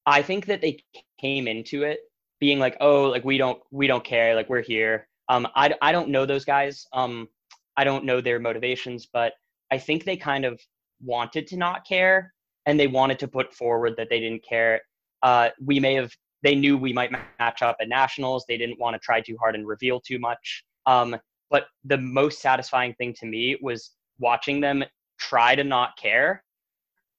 I think that they came into it being like, oh, like we don't we don't care, like we're here. Um I I don't know those guys. Um I don't know their motivations, but I think they kind of wanted to not care and they wanted to put forward that they didn't care. Uh we may have they knew we might match up at nationals. They didn't want to try too hard and reveal too much. Um but the most satisfying thing to me was watching them try to not care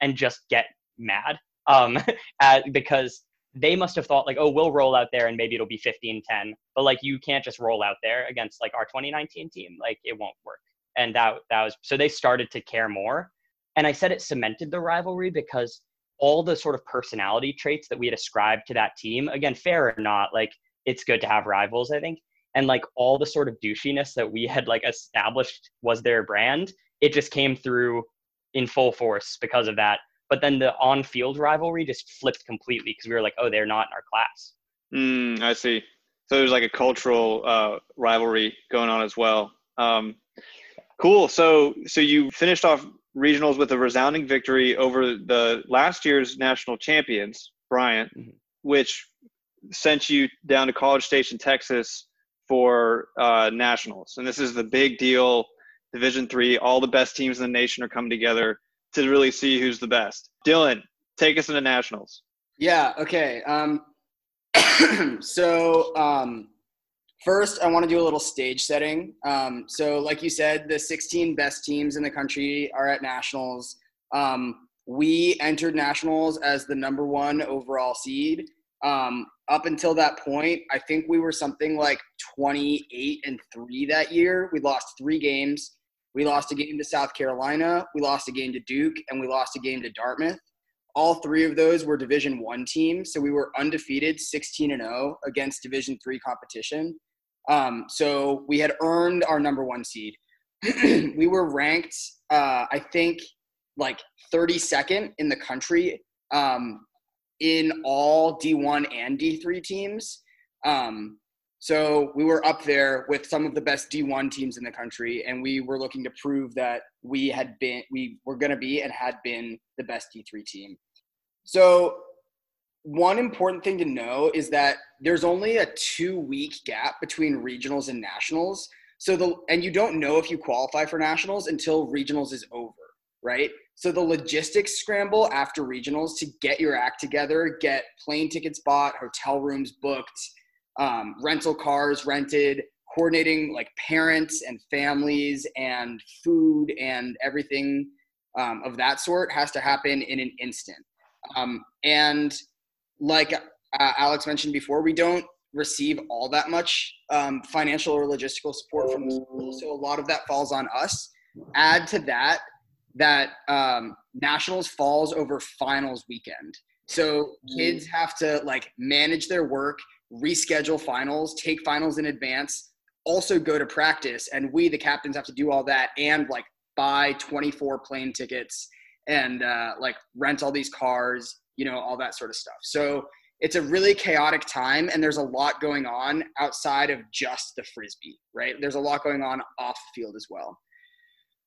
and just get mad um because they must have thought like oh we'll roll out there and maybe it'll be 15-10 but like you can't just roll out there against like our 2019 team. Like it won't work. And that that was so they started to care more. And i said it cemented the rivalry because all the sort of personality traits that we had ascribed to that team again fair or not like it's good to have rivals i think. And like all the sort of douchiness that we had like established was their brand it just came through in full force because of that. But then the on-field rivalry just flipped completely because we were like, oh, they're not in our class. Mm, I see. So there's like a cultural uh, rivalry going on as well. Um, cool. So so you finished off regionals with a resounding victory over the last year's national champions, Bryant, Mhm. which sent you down to College Station, Texas, for uh, nationals. And this is the big deal. Division three, all the best teams in the nation are coming together to really see who's the best. Dylan, take us into nationals. Yeah. Okay. Um, so um, first, I want to do a little stage setting. Um, so, like you said, the 16 best teams in the country are at nationals. Um, we entered nationals as the number one overall seed. Um, up until that point, I think we were something like 28 and three that year. We lost three games. We lost a game to South Carolina. We lost a game to Duke, and we lost a game to Dartmouth. All three of those were division one teams so we were undefeated 16 and 0 against division three competition. Um, so we had earned our number one seed. We were ranked uh, i think like 32nd in the country um, in all d1 and d3 teams. Um, so we were up there with some of the best d1 teams in the country and we were looking to prove that we had been we were going to be and had been the best d3 team so one important thing to know is that there's only a two week gap between regionals and nationals so the and you don't know if you qualify for nationals until regionals is over right? So the logistics scramble after regionals to get your act together, get plane tickets bought, hotel rooms booked, um, rental cars rented, coordinating like parents and families and food and everything um, of that sort has to happen in an instant. Um, and like uh, Alex mentioned before, we don't receive all that much um, financial or logistical support from the school, so a lot of that falls on us. Add to that that um, nationals falls over finals weekend, so kids have to like manage their work, reschedule finals, take finals in advance, also go to practice, and we the captains have to do all that and like buy 24 plane tickets and uh, like rent all these cars, you know, all that sort of stuff. So it's a really chaotic time and there's a lot going on outside of just the frisbee right there's a lot going on off field as well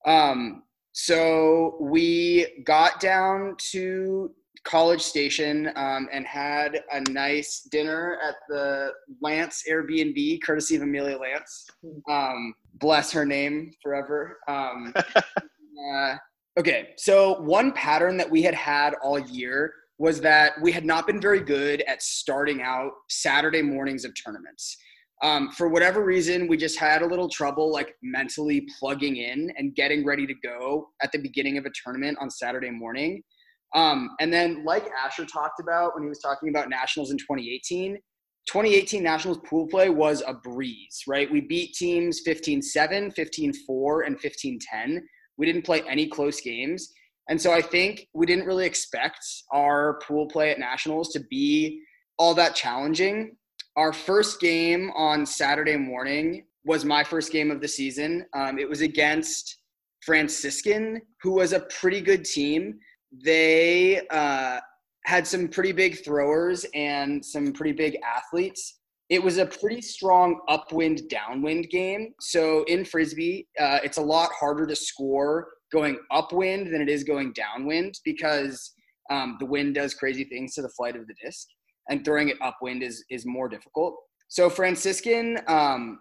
um, so we got down to college station um, and had a nice dinner at the lance airbnb courtesy of amelia lance um, bless her name forever um, uh, okay so one pattern that we had had all year was that we had not been very good at starting out Saturday mornings of tournaments. Um, for whatever reason, we just had a little trouble like mentally plugging in and getting ready to go at the beginning of a tournament on Saturday morning. Um, and then, like Asher talked about when he was talking about nationals in 2018, 2018 nationals pool play was a breeze, right? We beat teams 15 7, 15 4, and 15 10. We didn't play any close games. And so I think we didn't really expect our pool play at nationals to be all that challenging. Our first game on Saturday morning was my first game of the season. Um, it was against Franciscan, who was a pretty good team. They uh, had some pretty big throwers and some pretty big athletes. It was a pretty strong upwind downwind game. So in Frisbee, uh, it's a lot harder to score going upwind than it is going downwind because um, the wind does crazy things to the flight of the disc, and throwing it upwind is is more difficult. So Franciscan um,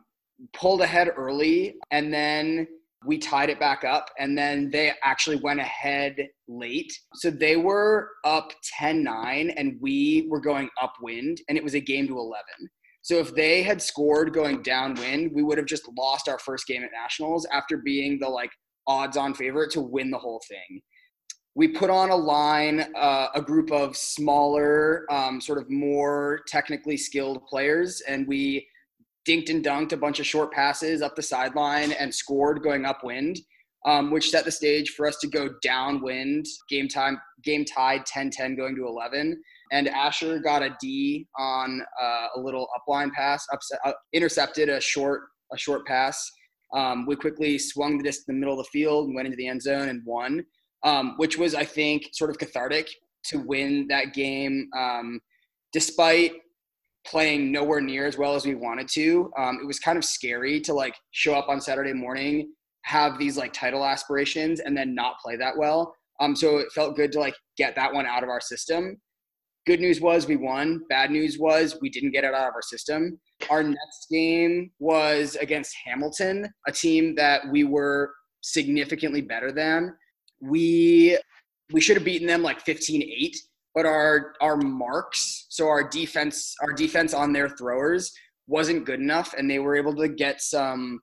pulled ahead early, and then we tied it back up, and then they actually went ahead late. So they were up 10-9, and we were going upwind, and it was a game to 11. So if they had scored going downwind, we would have just lost our first game at nationals after being the like odds on favorite to win the whole thing. We put on a line, uh, a group of smaller, um, sort of more technically skilled players, and we dinked and dunked a bunch of short passes up the sideline and scored going upwind, um, which set the stage for us to go downwind. Game time, game tied 10-10 going to 11. And Asher got a D on uh, a little upline pass, upset, uh, intercepted a short a short pass um, we quickly swung the disc in the middle of the field and went into the end zone and won, um, which was, I think, sort of cathartic to win that game um, despite playing nowhere near as well as we wanted to. Um, it was kind of scary to like show up on Saturday morning, have these like title aspirations, and then not play that well. Um, so it felt good to like get that one out of our system. Good news was we won. Bad news was we didn't get it out of our system. Our next game was against Hamilton, a team that we were significantly better than. We we should have beaten them like 15-8, but our our marks, so our defense our defense on their throwers wasn't good enough and they were able to get some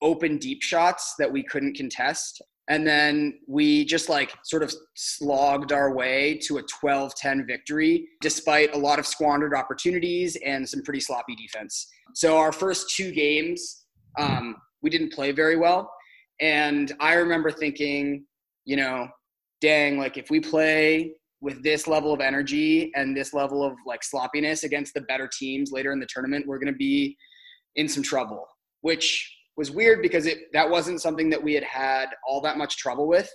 open deep shots that we couldn't contest and then we just like sort of slogged our way to a 12 10 victory, despite a lot of squandered opportunities and some pretty sloppy defense. So, our first two games, um, we didn't play very well. And I remember thinking, you know, dang, like if we play with this level of energy and this level of like sloppiness against the better teams later in the tournament, we're going to be in some trouble, which was weird because it that wasn't something that we had had all that much trouble with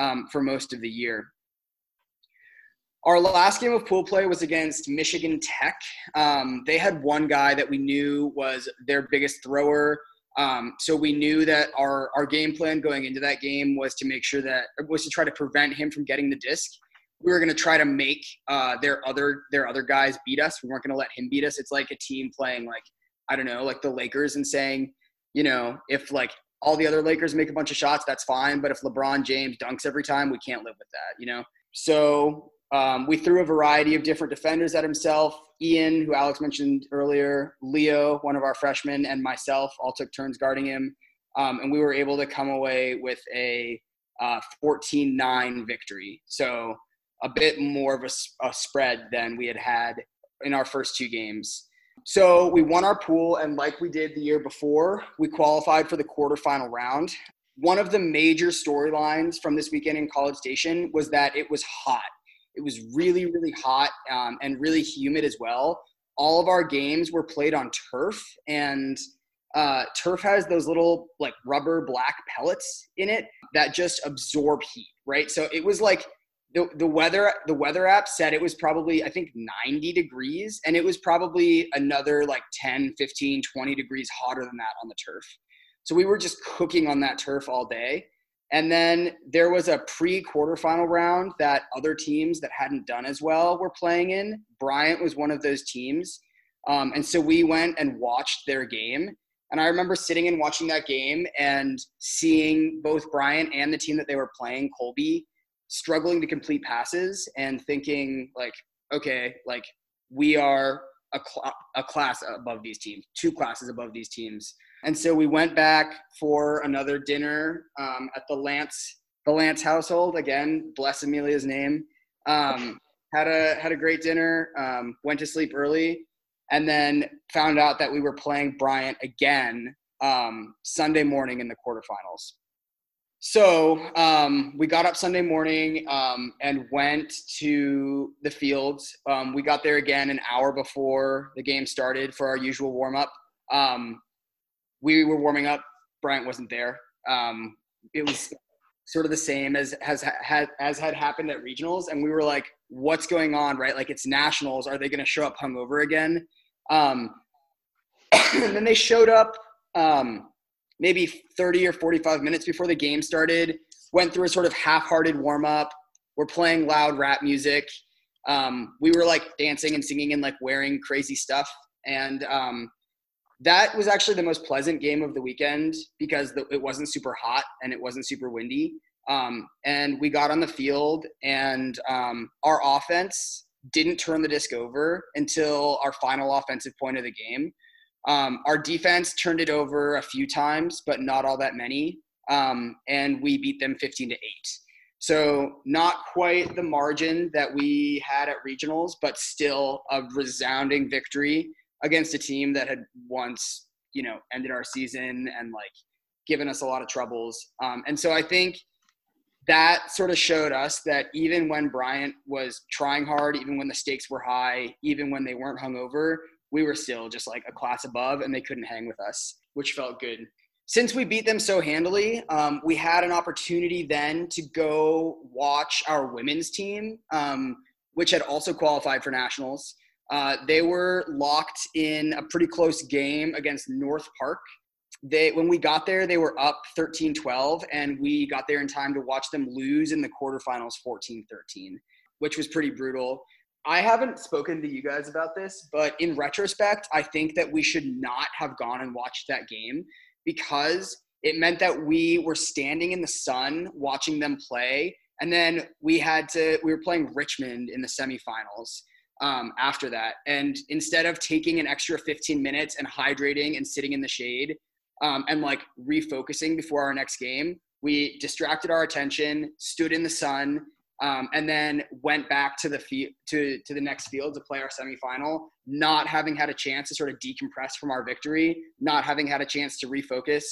um, for most of the year. Our last game of pool play was against Michigan Tech. Um, they had one guy that we knew was their biggest thrower. Um, so we knew that our, our game plan going into that game was to make sure that was to try to prevent him from getting the disc. We were going to try to make uh, their other their other guys beat us. We weren't going to let him beat us. It's like a team playing like I don't know, like the Lakers and saying, you know, if like all the other Lakers make a bunch of shots, that's fine. But if LeBron James dunks every time, we can't live with that, you know? So um, we threw a variety of different defenders at himself. Ian, who Alex mentioned earlier, Leo, one of our freshmen, and myself all took turns guarding him. Um, and we were able to come away with a uh, 14-9 victory. So a bit more of a, a spread than we had had in our first two games. So we won our pool, and like we did the year before, we qualified for the quarterfinal round. One of the major storylines from this weekend in College Station was that it was hot. It was really, really hot um, and really humid as well. All of our games were played on turf, and uh, turf has those little like rubber black pellets in it that just absorb heat, right? So it was like the, the weather the weather app said it was probably i think 90 degrees and it was probably another like 10 15 20 degrees hotter than that on the turf. So we were just cooking on that turf all day. And then there was a pre quarterfinal round that other teams that hadn't done as well were playing in. Bryant was one of those teams. Um, and so we went and watched their game. And i remember sitting and watching that game and seeing both bryant and the team that they were playing colby struggling to complete passes and thinking like, okay, like we are a, cl- a class above these teams, two classes above these teams. And so we went back for another dinner um, at the Lance the Lance household again. Bless Amelia's name. Um, had a had a great dinner. Um, went to sleep early, and then found out that we were playing Bryant again um, Sunday morning in the quarterfinals. So um, we got up Sunday morning um, and went to the fields. Um, we got there again an hour before the game started for our usual warm up. Um, we were warming up. Bryant wasn't there. Um, it was sort of the same as has had as had happened at regionals, and we were like, "What's going on?" Right? Like it's nationals. Are they going to show up hungover again? Um, and then they showed up maybe 30 or 45 minutes before the game started. Went through a sort of half-hearted warm-up. We're playing loud rap music. Um, we were like dancing and singing and like wearing crazy stuff. And um, that was actually the most pleasant game of the weekend because the, it wasn't super hot and it wasn't super windy. Um, and we got on the field, and um, our offense didn't turn the disc over until our final offensive point of the game. Um, our defense turned it over a few times, but not all that many. Um, and we beat them 15 to 8. So, not quite the margin that we had at regionals, but still a resounding victory against a team that had once, you know, ended our season and like given us a lot of troubles. Um, and so I think that sort of showed us that even when Bryant was trying hard, even when the stakes were high, even when they weren't hungover, we were still just like a class above and they couldn't hang with us, which felt good. Since we beat them so handily, um, we had an opportunity then to go watch our women's team, um, which had also qualified for nationals. Uh, they were locked in a pretty close game against North Park. They, when we got there, they were up 13 12, and we got there in time to watch them lose in the quarterfinals 14 13, which was pretty brutal. I haven't spoken to you guys about this, but in retrospect, I think that we should not have gone and watched that game because it meant that we were standing in the sun watching them play. And then we had to, we were playing Richmond in the semifinals um, after that. And instead of taking an extra 15 minutes and hydrating and sitting in the shade um, and like refocusing before our next game, we distracted our attention, stood in the sun, um, and then went back to the field to to the next field to play our semifinal, not having had a chance to sort of decompress from our victory, not having had a chance to refocus,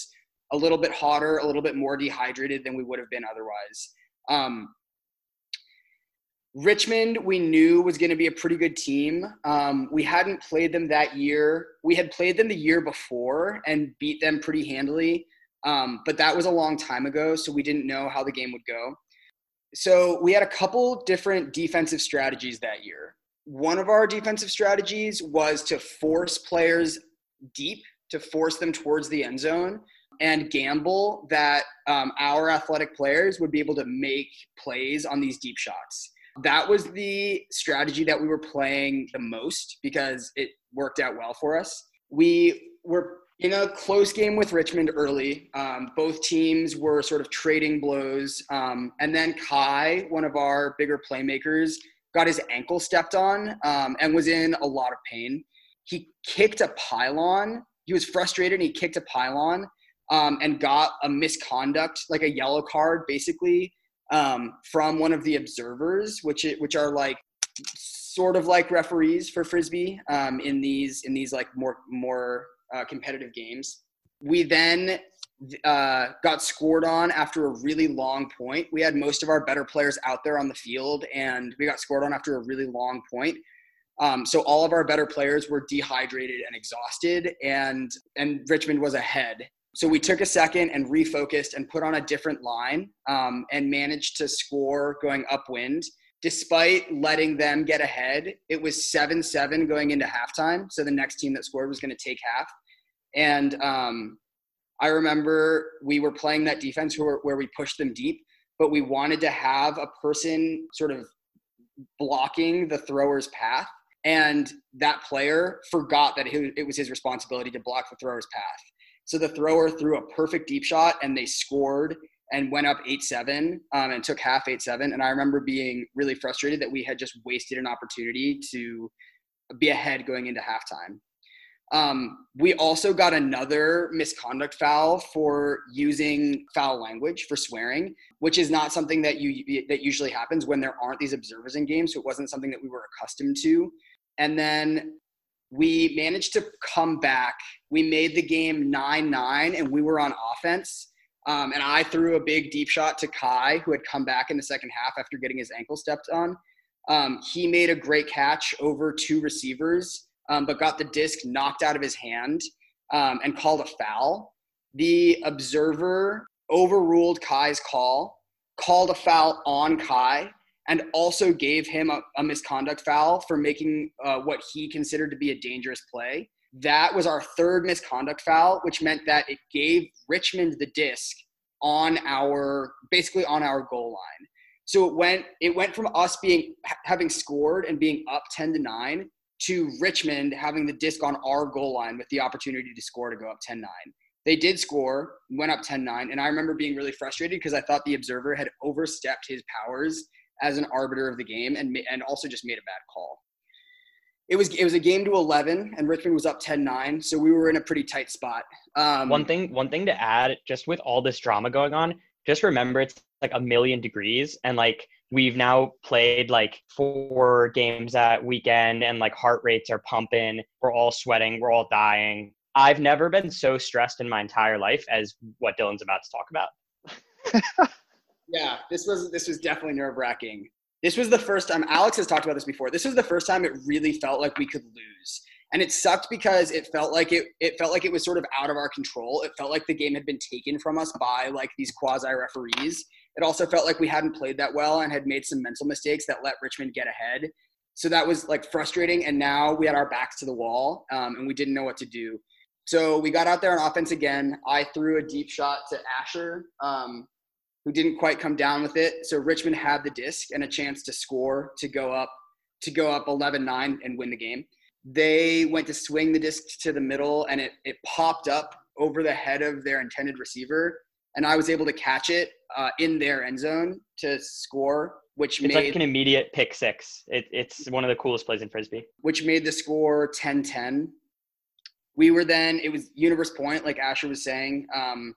a little bit hotter, a little bit more dehydrated than we would have been otherwise. Um, Richmond, we knew was going to be a pretty good team. Um, we hadn't played them that year. We had played them the year before and beat them pretty handily, um, but that was a long time ago, so we didn't know how the game would go so we had a couple different defensive strategies that year. One of our defensive strategies was to force players deep, to force them towards the end zone, and gamble that um, our athletic players would be able to make plays on these deep shots. That was the strategy that we were playing the most because it worked out well for us. We were in a close game with Richmond early. Um, both teams were sort of trading blows. Um, and then Kai, one of our bigger playmakers, got his ankle stepped on um, and was in a lot of pain. He kicked a pylon. He was frustrated and he kicked a pylon um, and got a misconduct, like a yellow card, basically, um, from one of the observers, which, it, which are like sort of like referees for frisbee um, in these in these like more more uh, competitive games. We then uh, got scored on after a really long point. We had most of our better players out there on the field, and we got scored on after a really long point. Um, so all of our better players were dehydrated and exhausted, and and Richmond was ahead. So we took a second and refocused and put on a different line um, and managed to score going upwind despite letting them get ahead, it was 7 7 going into halftime. So the next team that scored was going to take half. And um, I remember we were playing that defense where, where we pushed them deep, but we wanted to have a person sort of blocking the thrower's path. And that player forgot that it was his responsibility to block the thrower's path. So the thrower threw a perfect deep shot and they scored and went up 8-7 um, and took half 8-7 and i remember being really frustrated that we had just wasted an opportunity to be ahead going into halftime. Um, we also got another misconduct foul for using foul language for swearing which is not something that you that usually happens when there aren't these observers in games. So it wasn't something that we were accustomed to. And then we managed to come back. We made the game 9-9 and we were on offense um, and I threw a big deep shot to Kai, who had come back in the second half after getting his ankle stepped on. Um, he made a great catch over two receivers, um, but got the disc knocked out of his hand um, and called a foul. The observer overruled Kai's call, called a foul on Kai, and also gave him a, a misconduct foul for making uh, what he considered to be a dangerous play. That was our third misconduct foul, which meant that it gave Richmond the disc on our basically on our goal line. So it went it went from us being having scored and being up 10 to 9 to Richmond having the disc on our goal line with the opportunity to score to go up 10-9. They did score, went up 10-9, and I remember being really frustrated because I thought the observer had overstepped his powers as an arbiter of the game and and also just made a bad call it was it was a game to 11 and richmond was up 10-9 so we were in a pretty tight spot. Um, one thing one thing to add just with all this drama going on just remember it's like a million degrees and like we've now played like four games that weekend and like heart rates are pumping we're all sweating we're all dying. I've never been so stressed in my entire life as what dylan's about to talk about. Yeah this was this was definitely nerve wracking this was the first time Alex has talked about this before. This was the first time it really felt like we could lose. And it sucked because it felt like it it felt like it was sort of out of our control. It felt like the game had been taken from us by like these quasi referees. It also felt like we hadn't played that well and had made some mental mistakes that let Richmond get ahead. So that was like frustrating. And now we had our backs to the wall um, and we didn't know what to do. So we got out there on offense again. I threw a deep shot to Asher. Um, who didn't quite come down with it. So Richmond had the disc and a chance to score to go up to go up 11-9 and win the game. They went to swing the disc to the middle and it it popped up over the head of their intended receiver and I was able to catch it uh, in their end zone to score, which it's made like an immediate pick six. It, it's one of the coolest plays in frisbee. Which made the score 10-10. We were then it was universe point, like Asher was saying. Um,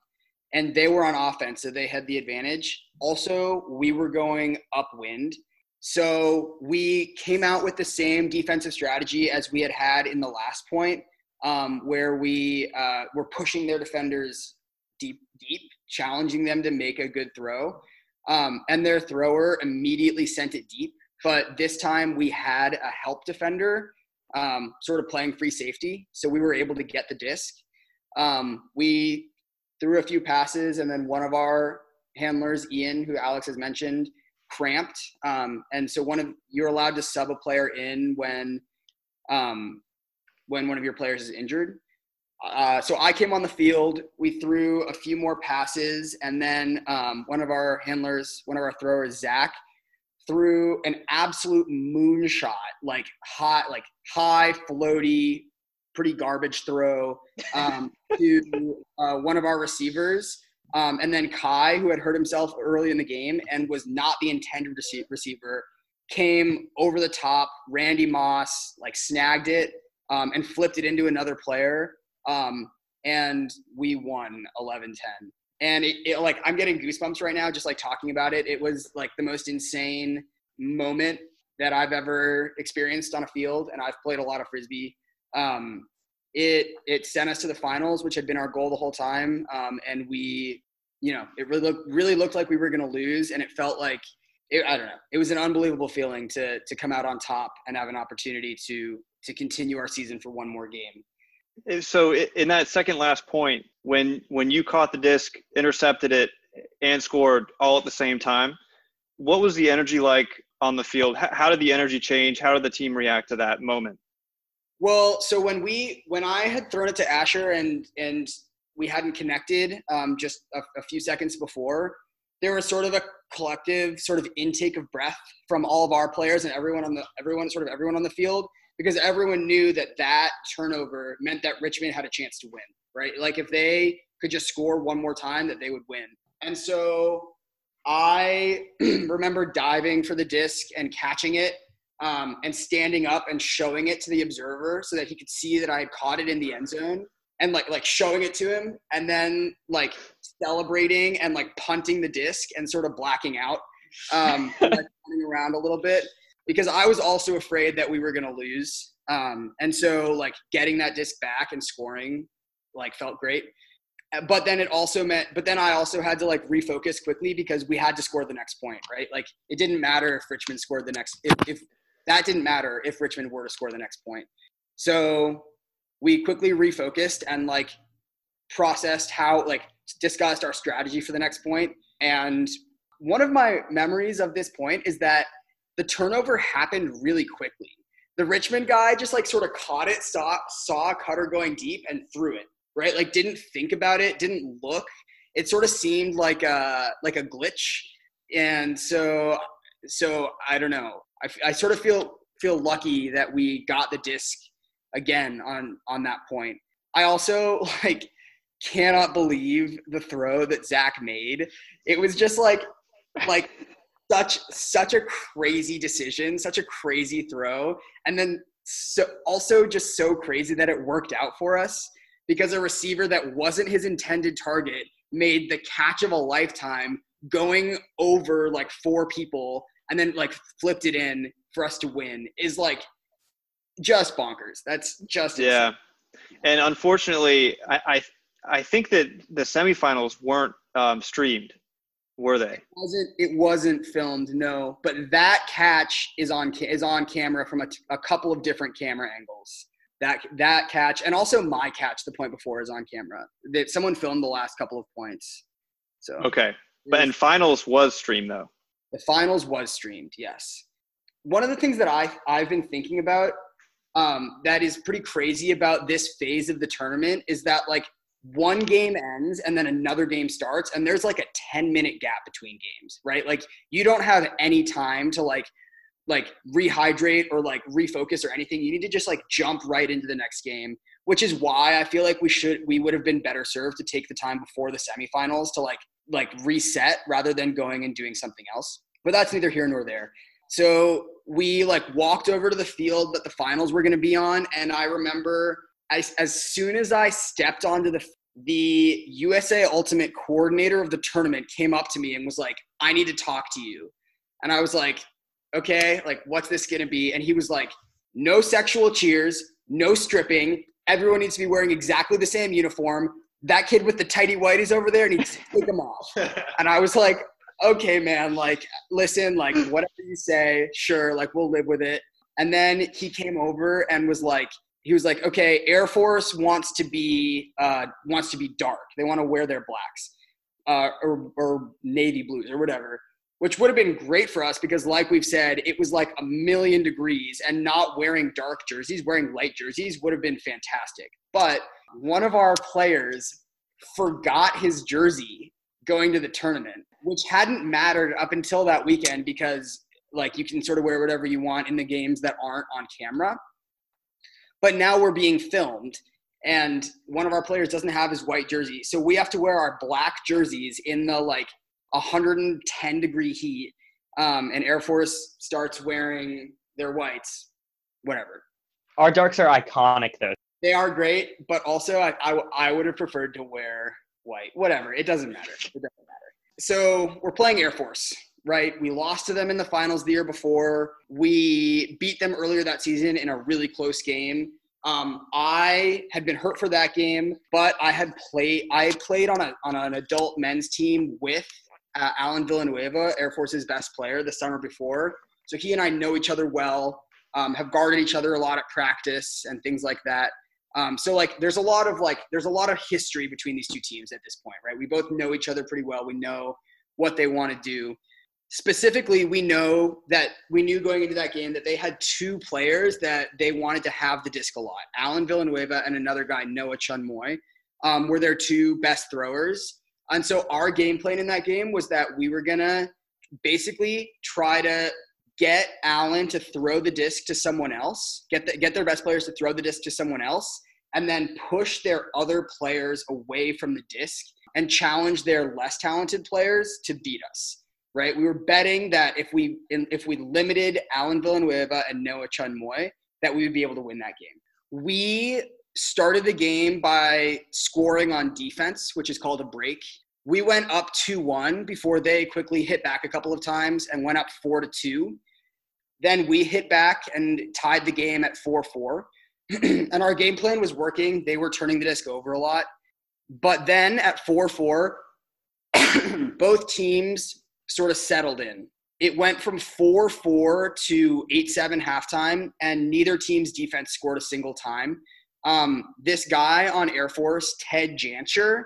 and they were on offense, so they had the advantage. Also, we were going upwind. So we came out with the same defensive strategy as we had had in the last point, um, where we uh, were pushing their defenders deep, deep, challenging them to make a good throw. Um, and their thrower immediately sent it deep. But this time we had a help defender um, sort of playing free safety. So we were able to get the disc. Um, we threw a few passes, and then one of our handlers, Ian, who Alex has mentioned, cramped. Um, and so one of you're allowed to sub a player in when um, when one of your players is injured. Uh, so I came on the field. We threw a few more passes, and then um, one of our handlers, one of our throwers, Zach, threw an absolute moonshot, like hot, like high floaty pretty garbage throw um, to uh, one of our receivers. Um, and then Kai, who had hurt himself early in the game and was not the intended rece- receiver, came over the top. Randy Moss like snagged it um, and flipped it into another player. Um, and we won 11 10. And it, it, like, I'm getting goosebumps right now just like talking about it. It was like the most insane moment that I've ever experienced on a field. And I've played a lot of Frisbee. Um, it, it sent us to the finals, which had been our goal the whole time. Um, and we, you know, it really looked, really looked like we were going to lose. And it felt like, it, I don't know, it was an unbelievable feeling to, to come out on top and have an opportunity to, to continue our season for one more game. So in that second last point, when when you caught the disc, intercepted it, and scored all at the same time, what was the energy like on the field? How did the energy change? How did the team react to that moment? Well, so when we when I had thrown it to Asher and and we hadn't connected um, just a, a few seconds before, there was sort of a collective sort of intake of breath from all of our players and everyone on the everyone sort of everyone on the field because everyone knew that that turnover meant that Richmond had a chance to win, right? Like if they could just score one more time, that they would win. And so I remember diving for the disc and catching it um, and standing up and showing it to the observer so that he could see that I had caught it in the end zone and like like showing it to him and then like celebrating and like punting the disc and sort of blacking out um, and, like, running around a little bit because I was also afraid that we were going to lose. Um, and so like getting that disc back and scoring like felt great. But then it also meant, but then I also had to like refocus quickly because we had to score the next point, right? Like it didn't matter if Richmond scored the next, if, if that didn't matter if Richmond were to score the next point. So we quickly refocused and like processed how, like discussed our strategy for the next point. And one of my memories of this point is that the turnover happened really quickly. The Richmond guy just like sort of caught it, saw saw Cutter going deep and threw it. Right, like didn't think about it, didn't look. It sort of seemed like a like a glitch, and so so I don't know. I, I sort of feel feel lucky that we got the disc again on on that point. I also like cannot believe the throw that Zach made. It was just like like such such a crazy decision, such a crazy throw, and then so also just so crazy that it worked out for us because a receiver that wasn't his intended target made the catch of a lifetime going over like four people and then like flipped it in for us to win is like just bonkers. That's just yeah. And unfortunately, I, I I think that the semifinals weren't um, streamed were they? It wasn't it wasn't filmed? No, but that catch is on is on camera from a, a couple of different camera angles. That that catch and also my catch the point before is on camera. That someone filmed the last couple of points. So okay, but and finals was streamed though. The finals was streamed. Yes. One of the things that I I've been thinking about um, that is pretty crazy about this phase of the tournament is that like one game ends and then another game starts and there's like a 10 minute gap between games right like you don't have any time to like like rehydrate or like refocus or anything you need to just like jump right into the next game which is why i feel like we should we would have been better served to take the time before the semifinals to like like reset rather than going and doing something else but that's neither here nor there so we like walked over to the field that the finals were going to be on and i remember I, as soon as I stepped onto the the USA Ultimate coordinator of the tournament came up to me and was like, "I need to talk to you," and I was like, "Okay, like what's this gonna be?" And he was like, "No sexual cheers, no stripping. Everyone needs to be wearing exactly the same uniform. That kid with the tighty whities over there needs to take them off." And I was like, "Okay, man. Like, listen, like whatever you say, sure. Like we'll live with it." And then he came over and was like, he was like, okay, Air Force wants to be uh, wants to be dark. They want to wear their blacks uh, or, or navy blues or whatever, which would have been great for us because, like we've said, it was like a million degrees, and not wearing dark jerseys, wearing light jerseys would have been fantastic. But one of our players forgot his jersey going to the tournament, which hadn't mattered up until that weekend because like you can sort of wear whatever you want in the games that aren't on camera but now we're being filmed and one of our players doesn't have his white jersey. So we have to wear our black jerseys in the like 110 degree heat. Um, and Air Force starts wearing their whites, whatever. Our darks are iconic though. They are great, but also I, I, I would have preferred to wear white. Whatever. It doesn't matter. It doesn't matter. So we're playing Air Force, right? We lost to them in the finals the year before. We beat them earlier that season in a really close game. Um, I had been hurt for that game, but I had played. I played on a on an adult men's team with uh, Alan Villanueva, Air Force's best player, the summer before. So he and I know each other well. Um, have guarded each other a lot at practice and things like that. Um, so like, there's a lot of like, there's a lot of history between these two teams at this point, right? We both know each other pretty well. We know what they want to do specifically we know that we knew going into that game that they had two players that they wanted to have the disc a lot alan villanueva and another guy noah chunmoy um, were their two best throwers and so our game plan in that game was that we were gonna basically try to get Alan to throw the disc to someone else get, the, get their best players to throw the disc to someone else and then push their other players away from the disc and challenge their less talented players to beat us right? We were betting that if we if we limited Alan Villanueva and Noah Chun Moy, that we would be able to win that game. We started the game by scoring on defense, which is called a break. We went up 2-1 before they quickly hit back a couple of times and went up 4 to 2. Then we hit back and tied the game at 4-4. and our game plan was working. They were turning the disc over a lot. But then at 4-4, both teams sort of settled in. It went from 4 4 to 8 7 halftime, and neither team's defense scored a single time. Um, this guy on Air Force, Ted Jancher,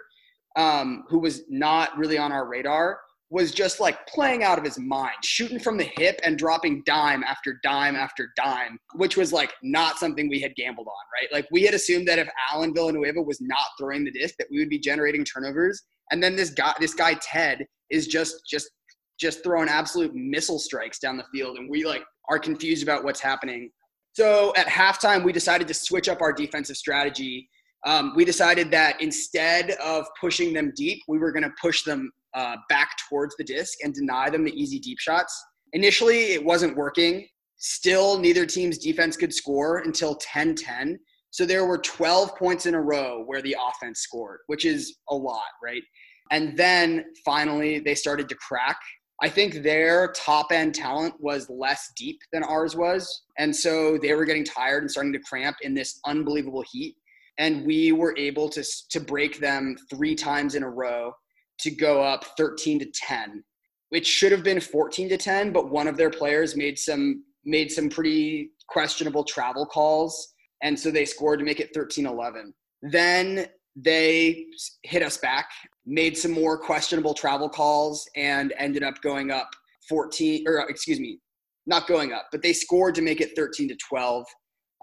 um, who was not really on our radar, was just like playing out of his mind, shooting from the hip and dropping dime after dime after dime, which was like not something we had gambled on, right? Like we had assumed that if Alan Villanueva was not throwing the disc, that we would be generating turnovers. And then this guy, this guy Ted, is just just just throwing absolute missile strikes down the field, and we like are confused about what's happening. So at halftime, we decided to switch up our defensive strategy. Um, we decided that instead of pushing them deep, we were going to push them uh, back towards the disc and deny them the easy deep shots. Initially, it wasn't working. Still, neither team's defense could score until 10 10. So there were 12 points in a row where the offense scored, which is a lot, right? And then finally, they started to crack I think their top end talent was less deep than ours was. And so they were getting tired and starting to cramp in this unbelievable heat. And we were able to, to break them three times in a row to go up 13 to 10, which should have been 14 to 10, but one of their players made some made some pretty questionable travel calls. And so they scored to make it 13 11. Then they hit us back, made some more questionable travel calls, and ended up going up 14, or excuse me, not going up, but they scored to make it 13 to 12.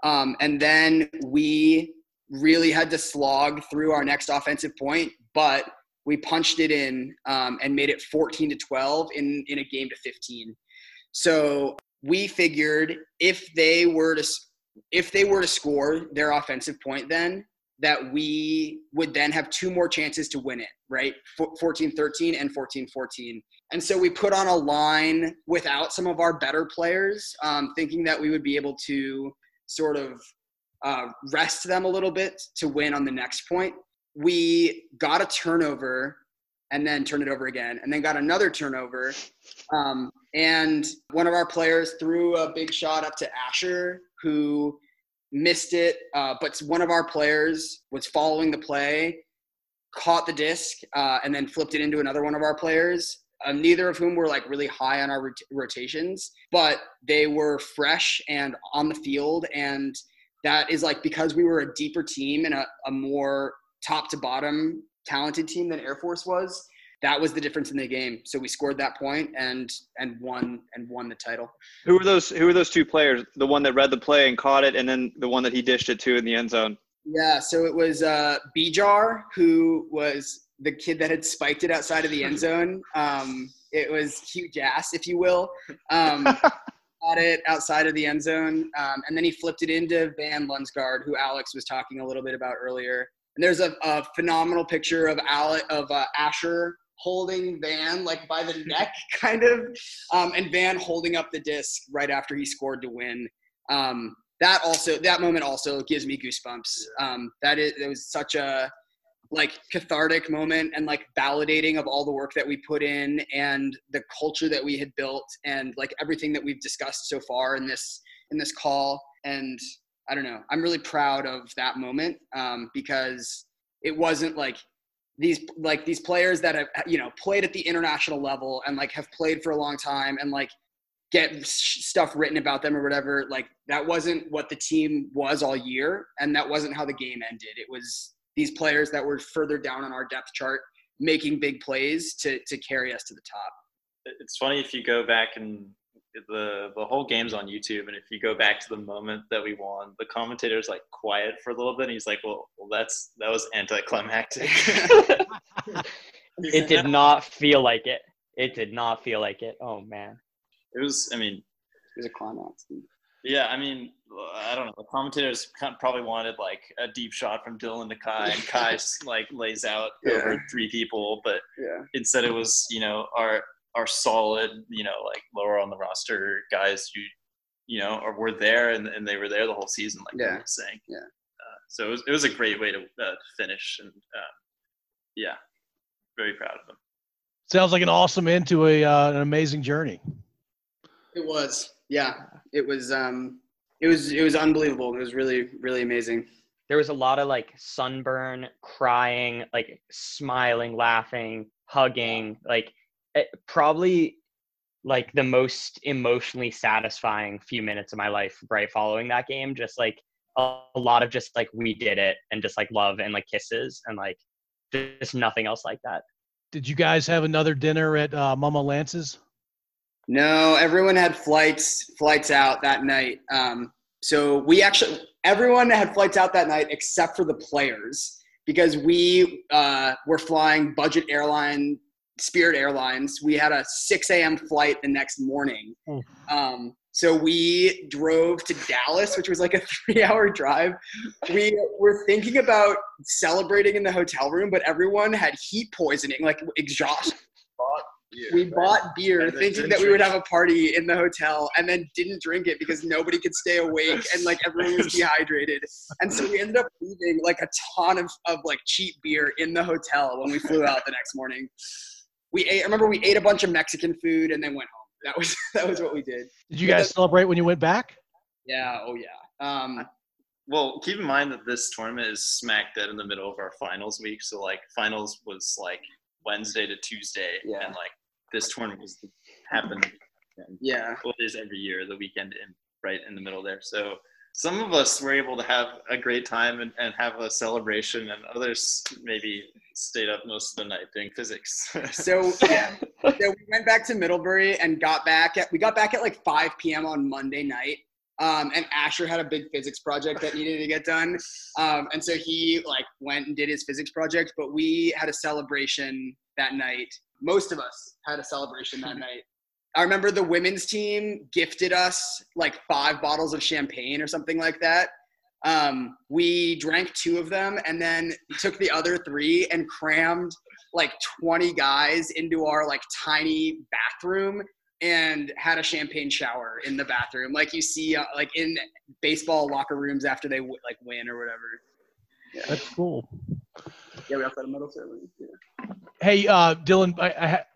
Um, and then we really had to slog through our next offensive point, but we punched it in um, and made it 14 to 12 in, in a game to 15. So we figured if they were to if they were to score their offensive point, then that we would then have two more chances to win it, right? 14 13 and 14 14. And so we put on a line without some of our better players, um, thinking that we would be able to sort of uh, rest them a little bit to win on the next point. We got a turnover and then turned it over again, and then got another turnover. Um, and one of our players threw a big shot up to Asher, who missed it, uh, but one of our players was following the play, caught the disc, uh, and then flipped it into another one of our players. Uh, neither of whom were like really high on our rot- rotations, but they were fresh and on the field. And that is like because we were a deeper team and a, a more top to bottom talented team than Air Force was that was the difference in the game. So we scored that point and and won and won the title. Who were those? Who were those two players? The one that read the play and caught it, and then the one that he dished it to in the end zone. Yeah, so it was uh, Bijar who was the kid that had spiked it outside of the end zone. Um, it was Hugh Jass, if you will. Um, got it outside of the end zone, um, and then he flipped it into Van Lunsgaard, who Alex was talking a little bit about earlier. And there's a, a phenomenal picture of Alec of uh, Asher holding Van like by the neck, kind of, um, and Van holding up the disc right after he scored to win. Um, that also that moment also gives me goosebumps. Um, that is it was such a like cathartic moment and like validating of all the work that we put in and the culture that we had built and like everything that we've discussed so far in this in this call. And i don't know i'm really proud of that moment um, because it wasn't like these like these players that have you know played at the international level and like have played for a long time and like get stuff written about them or whatever like that wasn't what the team was all year and that wasn't how the game ended. It was these players that were further down on our depth chart making big plays to to carry us to the top it's funny if you go back and the the whole game's on YouTube, and if you go back to the moment that we won, the commentator's like quiet for a little bit, and he's like, "Well, well that's that was anticlimactic." it did not feel like it. It did not feel like it. Oh man. It was. I mean, it was a climax. Yeah, I mean, I don't know. The commentators probably wanted like a deep shot from Dylan to Kai, and Kai like lays out yeah. over three people, but yeah. instead it was you know our our solid, you know, like lower on the roster guys who, you know, are, were there and, and they were there the whole season, like yeah. I was saying. Yeah. Uh, so it was, it was a great way to uh, finish. And uh, yeah, very proud of them. Sounds like an awesome end to a, uh, an amazing journey. It was. Yeah. It was, um, it was, it was unbelievable. It was really, really amazing. There was a lot of like sunburn, crying, like smiling, laughing, hugging, like it, eh, probably like the most emotionally satisfying few minutes of my life right following that game just like a, a, lot of just like we did it and just like love and like kisses and like just nothing else like that did you guys have another dinner at uh, mama lance's no everyone had flights flights out that night um, so we actually everyone had flights out that night except for the players because we uh, were flying budget airline Spirit Airlines. We had a 6 a.m. flight the next morning. Oh. Um, so we drove to Dallas, which was like a three hour drive. We were thinking about celebrating in the hotel room, but everyone had heat poisoning, like exhaustion. We bought beer thinking that we would have a party in the hotel and then didn't drink it because nobody could stay awake and like everyone was dehydrated. And so we ended up leaving like a ton of, of like cheap beer in the hotel when we flew out the next morning we ate. I remember we ate a bunch of Mexican food and then went home. That was that was what we did. Did you guys celebrate when you went back? Yeah. Oh yeah. Um, well, keep in mind that this tournament is smack dead in the middle of our finals week. So like finals was like Wednesday to Tuesday, yeah. and like this tournament was happened. Yeah. Well, it is every year the weekend in right in the middle there. So some of us were able to have a great time and, and have a celebration, and others maybe stayed up most of the night doing physics. so yeah, so we went back to Middlebury and got back at we got back at like 5 p.m. on Monday night. Um, and Asher had a big physics project that needed to get done, um, and so he like went and did his physics project. But we had a celebration that night. Most of us had a celebration that night I remember the women's team gifted us like five bottles of champagne or something like that. Um, we drank two of them and then took the other three and crammed like 20 guys into our like tiny bathroom and had a champagne shower in the bathroom like you see uh, like in baseball locker rooms after they w- like win or whatever yeah. that's cool yeah we also had a medal ceremony yeah. Hey, uh, Dylan, I,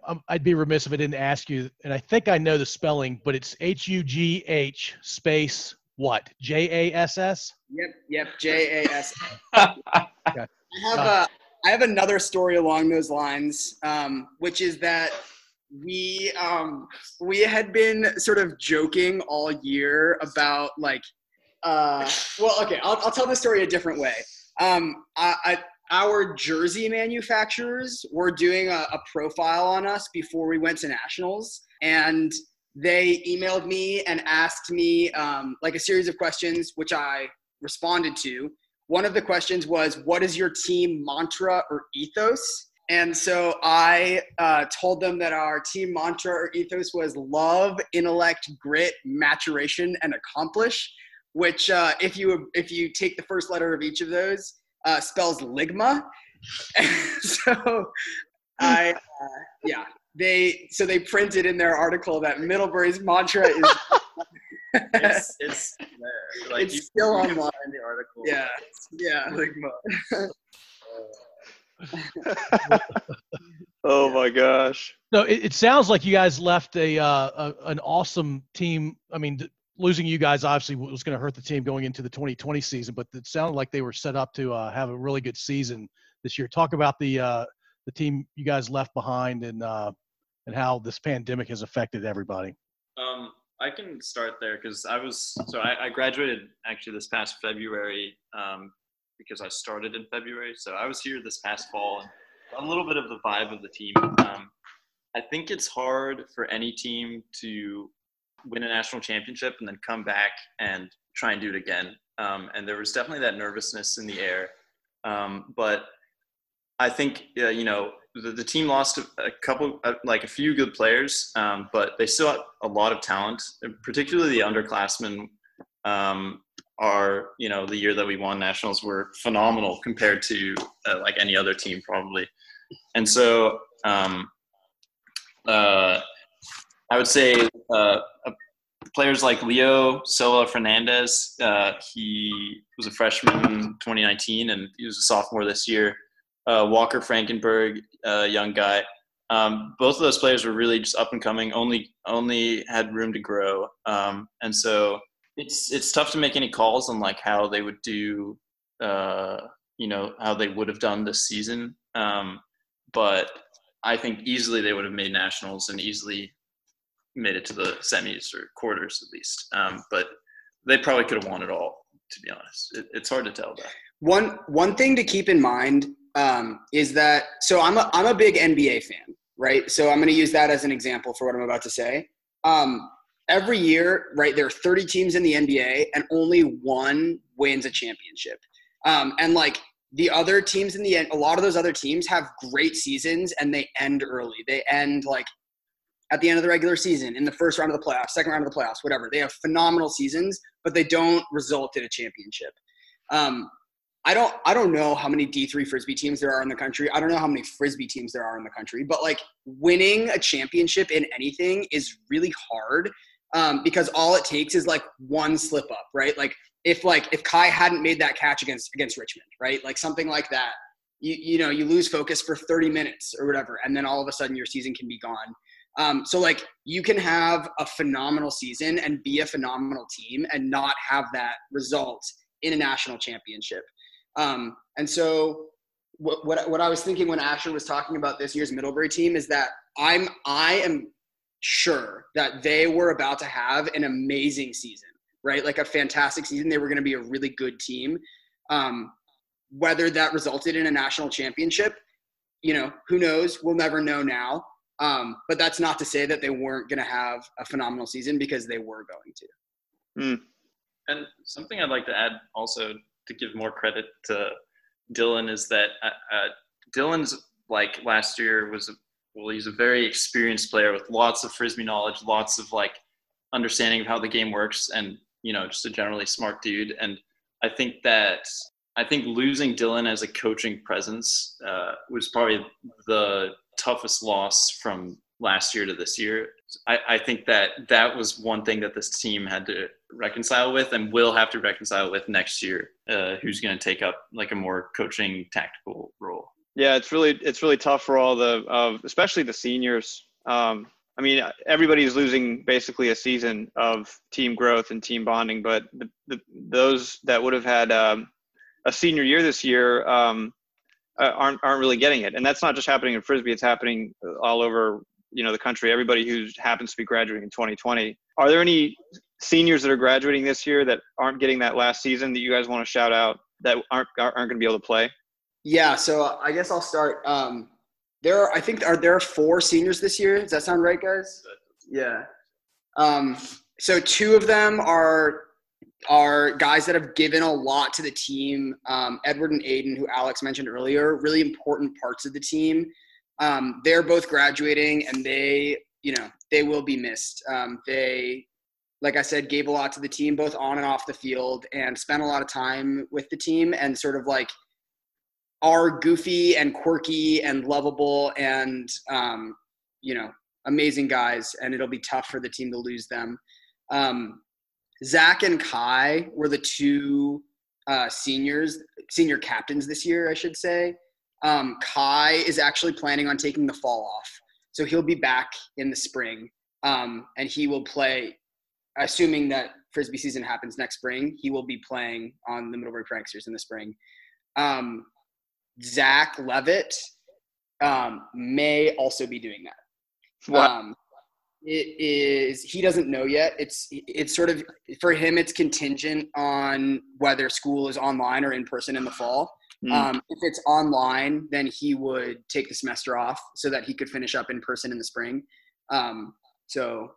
I, would um, be remiss if I didn't ask you, and I think I know the spelling, but it's H U G H space what? J A S S? Yep, yep, J A S. I have uh, a, I have another story along those lines, um, which is that we um, we had been sort of joking all year about like, uh, well, okay, I'll, I'll tell the story a different way. Um, I, I our jersey manufacturers were doing a, a, profile on us before we went to nationals and they emailed me and asked me um, like a series of questions which i responded to one of the questions was what is your team mantra or ethos And so I uh, told them that our team mantra or ethos was love, intellect, grit, maturation, and accomplish. Which, uh, if you if you take the first letter of each of those, uh, spells ligma. so I, uh, yeah, they so they printed in their article that Middlebury's mantra is. it's, it's there. Like It's you, still can online. find the article. yeah, yeah. Ligma. oh my gosh. No, it, it sounds like you guys left a, uh, a an awesome team. I mean, th- losing you guys obviously was going to hurt the team going into the 2020 season, but it sounded like they were set up to uh, have a really good season this year. Talk about the uh, the team you guys left behind and uh, and how this pandemic has affected everybody. Um, I can start there because I was so I, I graduated actually this past February um, because I started in February. So I was here this past fall a little bit of the vibe of the team. Um, I think it's hard for any team to win a national championship and then come back and try and do it again. Um, and there was definitely that nervousness in the air. Um, but I think uh, you know the, the team lost a, couple, uh, like a few good players, um, but they still have a lot of talent. Particularly the underclassmen um, are, you know, the year that we won nationals were phenomenal compared to uh, like any other team probably. And so um, uh, I would say uh, players like Leo Silva Fernandez. Uh, he was a freshman in 2019, and he was a sophomore this year. Uh, Walker Frankenberg, young guy. Um, both of those players were really just up and coming. Only only had room to grow, um, and so it's it's tough to make any calls on like how they would do. Uh, you know how they would have done this season, um, but I think easily they would have made nationals and easily made it to the semis or quarters at least. Um, but they probably could have won it all. To be honest, it, it's hard to tell though. One one thing to keep in mind um, is that so I'm a I'm a big NBA fan, right? So I'm going to use that as an example for what I'm about to say. Um, every year, right, there are 30 teams in the NBA, and only one wins a championship. Um, and like the other teams in the end, a lot of those other teams have great seasons, and they end early. They end like at the end of the regular season, in the first round of the playoffs, second round of the playoffs, whatever. They have phenomenal seasons, but they don't result in a championship. Um, I don't I don't know how many D3 frisbee teams there are in the country. I don't know how many frisbee teams there are in the country, but like winning a championship in anything is really hard um, because all it takes is like one slip up, right? Like if like if Kai hadn't made that catch against against Richmond, right? Like something like that. You you know, you lose focus for 30 minutes or whatever and then all of a sudden your season can be gone. Um, so like you can have a phenomenal season and be a phenomenal team and not have that result in a national championship. Um, and so what, what, what I was thinking when Asher was talking about this year's Middlebury team is that I'm I am sure that they were about to have an amazing season, right? Like a fantastic season. They were going to be a really good team. Um, whether that resulted in a national championship, you know, who knows? We'll never know now. Um, but that's not to say that they weren't going to have a phenomenal season because they were going to. And something I'd like to add also to give more credit to Dylan is that uh, uh, Dylan's like last year was a, well, he's a very experienced player with lots of frisbee knowledge, lots of like understanding of how the game works, and you know just a generally smart dude. And I think that I think losing Dylan as a coaching presence uh, was probably the toughest loss from last year to this year. I, I think that that was one thing that this team had to reconcile with and will have to reconcile with next year. Uh, who's going to take up like a more coaching tactical role? Yeah, it's really it's really tough for all the uh, especially the seniors. Um, I mean, everybody's losing basically a season of team growth and team bonding, but the, the, those that would have had um, a senior year this year um, aren't aren't really getting it, and that's not just happening in frisbee; it's happening all over you know the country. Everybody who happens to be graduating in 2020. Are there any seniors that are graduating this year that aren't getting that last season that you guys want to shout out that aren't aren't going to be able to play? Yeah, so I guess I'll start. Um, there, are, I think, are there four seniors this year? Does that sound right, guys? Yeah. Um, so two of them are are guys that have given a lot to the team. Um, Edward and Aiden, who Alex mentioned earlier, really important parts of the team. Um, they're both graduating, and they, you know, they will be missed. Um, they, like I said, gave a lot to the team, both on and off the field, and spent a lot of time with the team, and sort of like are goofy and quirky and lovable and um, you know amazing guys, and it'll be tough for the team to lose them. Um, Zach and Kai were the two uh, seniors, senior captains this year, I should say. Um, Kai is actually planning on taking the fall off, so he'll be back in the spring, um, and he will play. Assuming that frisbee season happens next spring, he will be playing on the Middlebury Pranksters in the spring. Um, Zach Levitt um, may also be doing that. What? It is he doesn't know yet. It's it's sort of for him. It's contingent on whether school is online or in person in the fall. Mm. Um, if it's online, then he would take the semester off so that he could finish up in person in the spring. Um, so,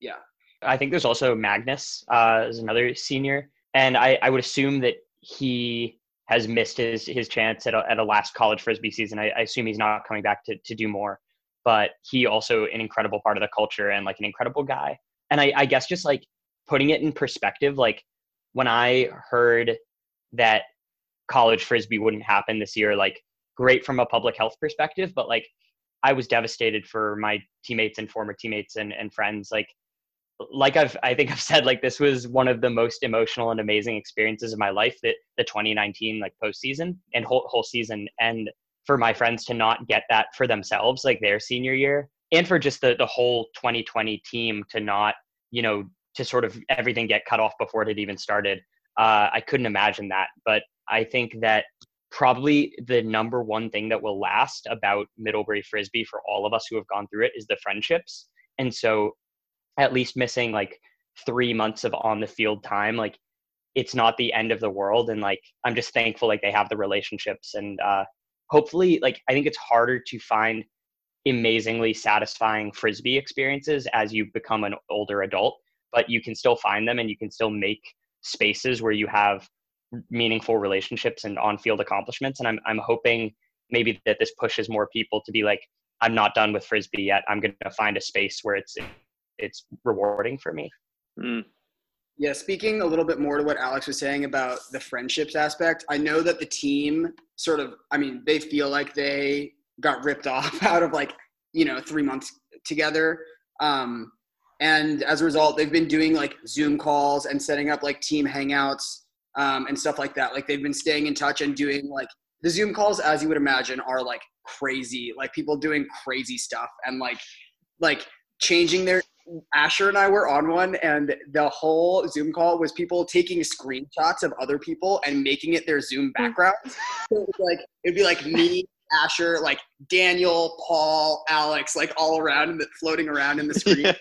yeah. I think there's also Magnus uh, as another senior, and I, I would assume that he has missed his his chance at a, at a last college frisbee season. I, I assume he's not coming back to to do more, but he also an incredible part of the culture and like an incredible guy. And I, I guess just like putting it in perspective, like when I heard that college frisbee wouldn't happen this year, like great from a public health perspective, but like I was devastated for my teammates and former teammates and, and friends. Like like I've I think I've said like this was one of the most emotional and amazing experiences of my life that the 2019 like postseason and whole whole season and for my friends to not get that for themselves like their senior year and for just the the whole 2020 team to not you know to sort of everything get cut off before it had even started. Uh, I couldn't imagine that but I think that probably the number one thing that will last about Middlebury Frisbee for all of us who have gone through it is the friendships. And so at least missing like three months of on the field time like it's not the end of the world and like i'm just thankful like they have the relationships and uh hopefully like i think it's harder to find amazingly satisfying frisbee experiences as you become an older adult but you can still find them and you can still make spaces where you have meaningful relationships and on-field accomplishments and i'm i'm hoping maybe that this pushes more people to be like i'm not done with frisbee yet i'm going to find a space where it's it's rewarding for me. Mm. Yeah, speaking a little bit more to what Alex was saying about the friendships aspect, I know that the team sort of, I mean, they feel like they got ripped off out of like, you know, three months together. Um, and as a result, they've been doing like Zoom calls and setting up like team hangouts um, and stuff like that. Like they've been staying in touch and doing like the Zoom calls, as you would imagine, are like crazy, like people doing crazy stuff and like, like changing their Asher and I were on one, and the whole Zoom call was people taking screenshots of other people and making it their Zoom hmm. background. so it like it'd be like me, Asher, like Daniel, Paul, Alex, like all around and floating around in the screen. Yeah.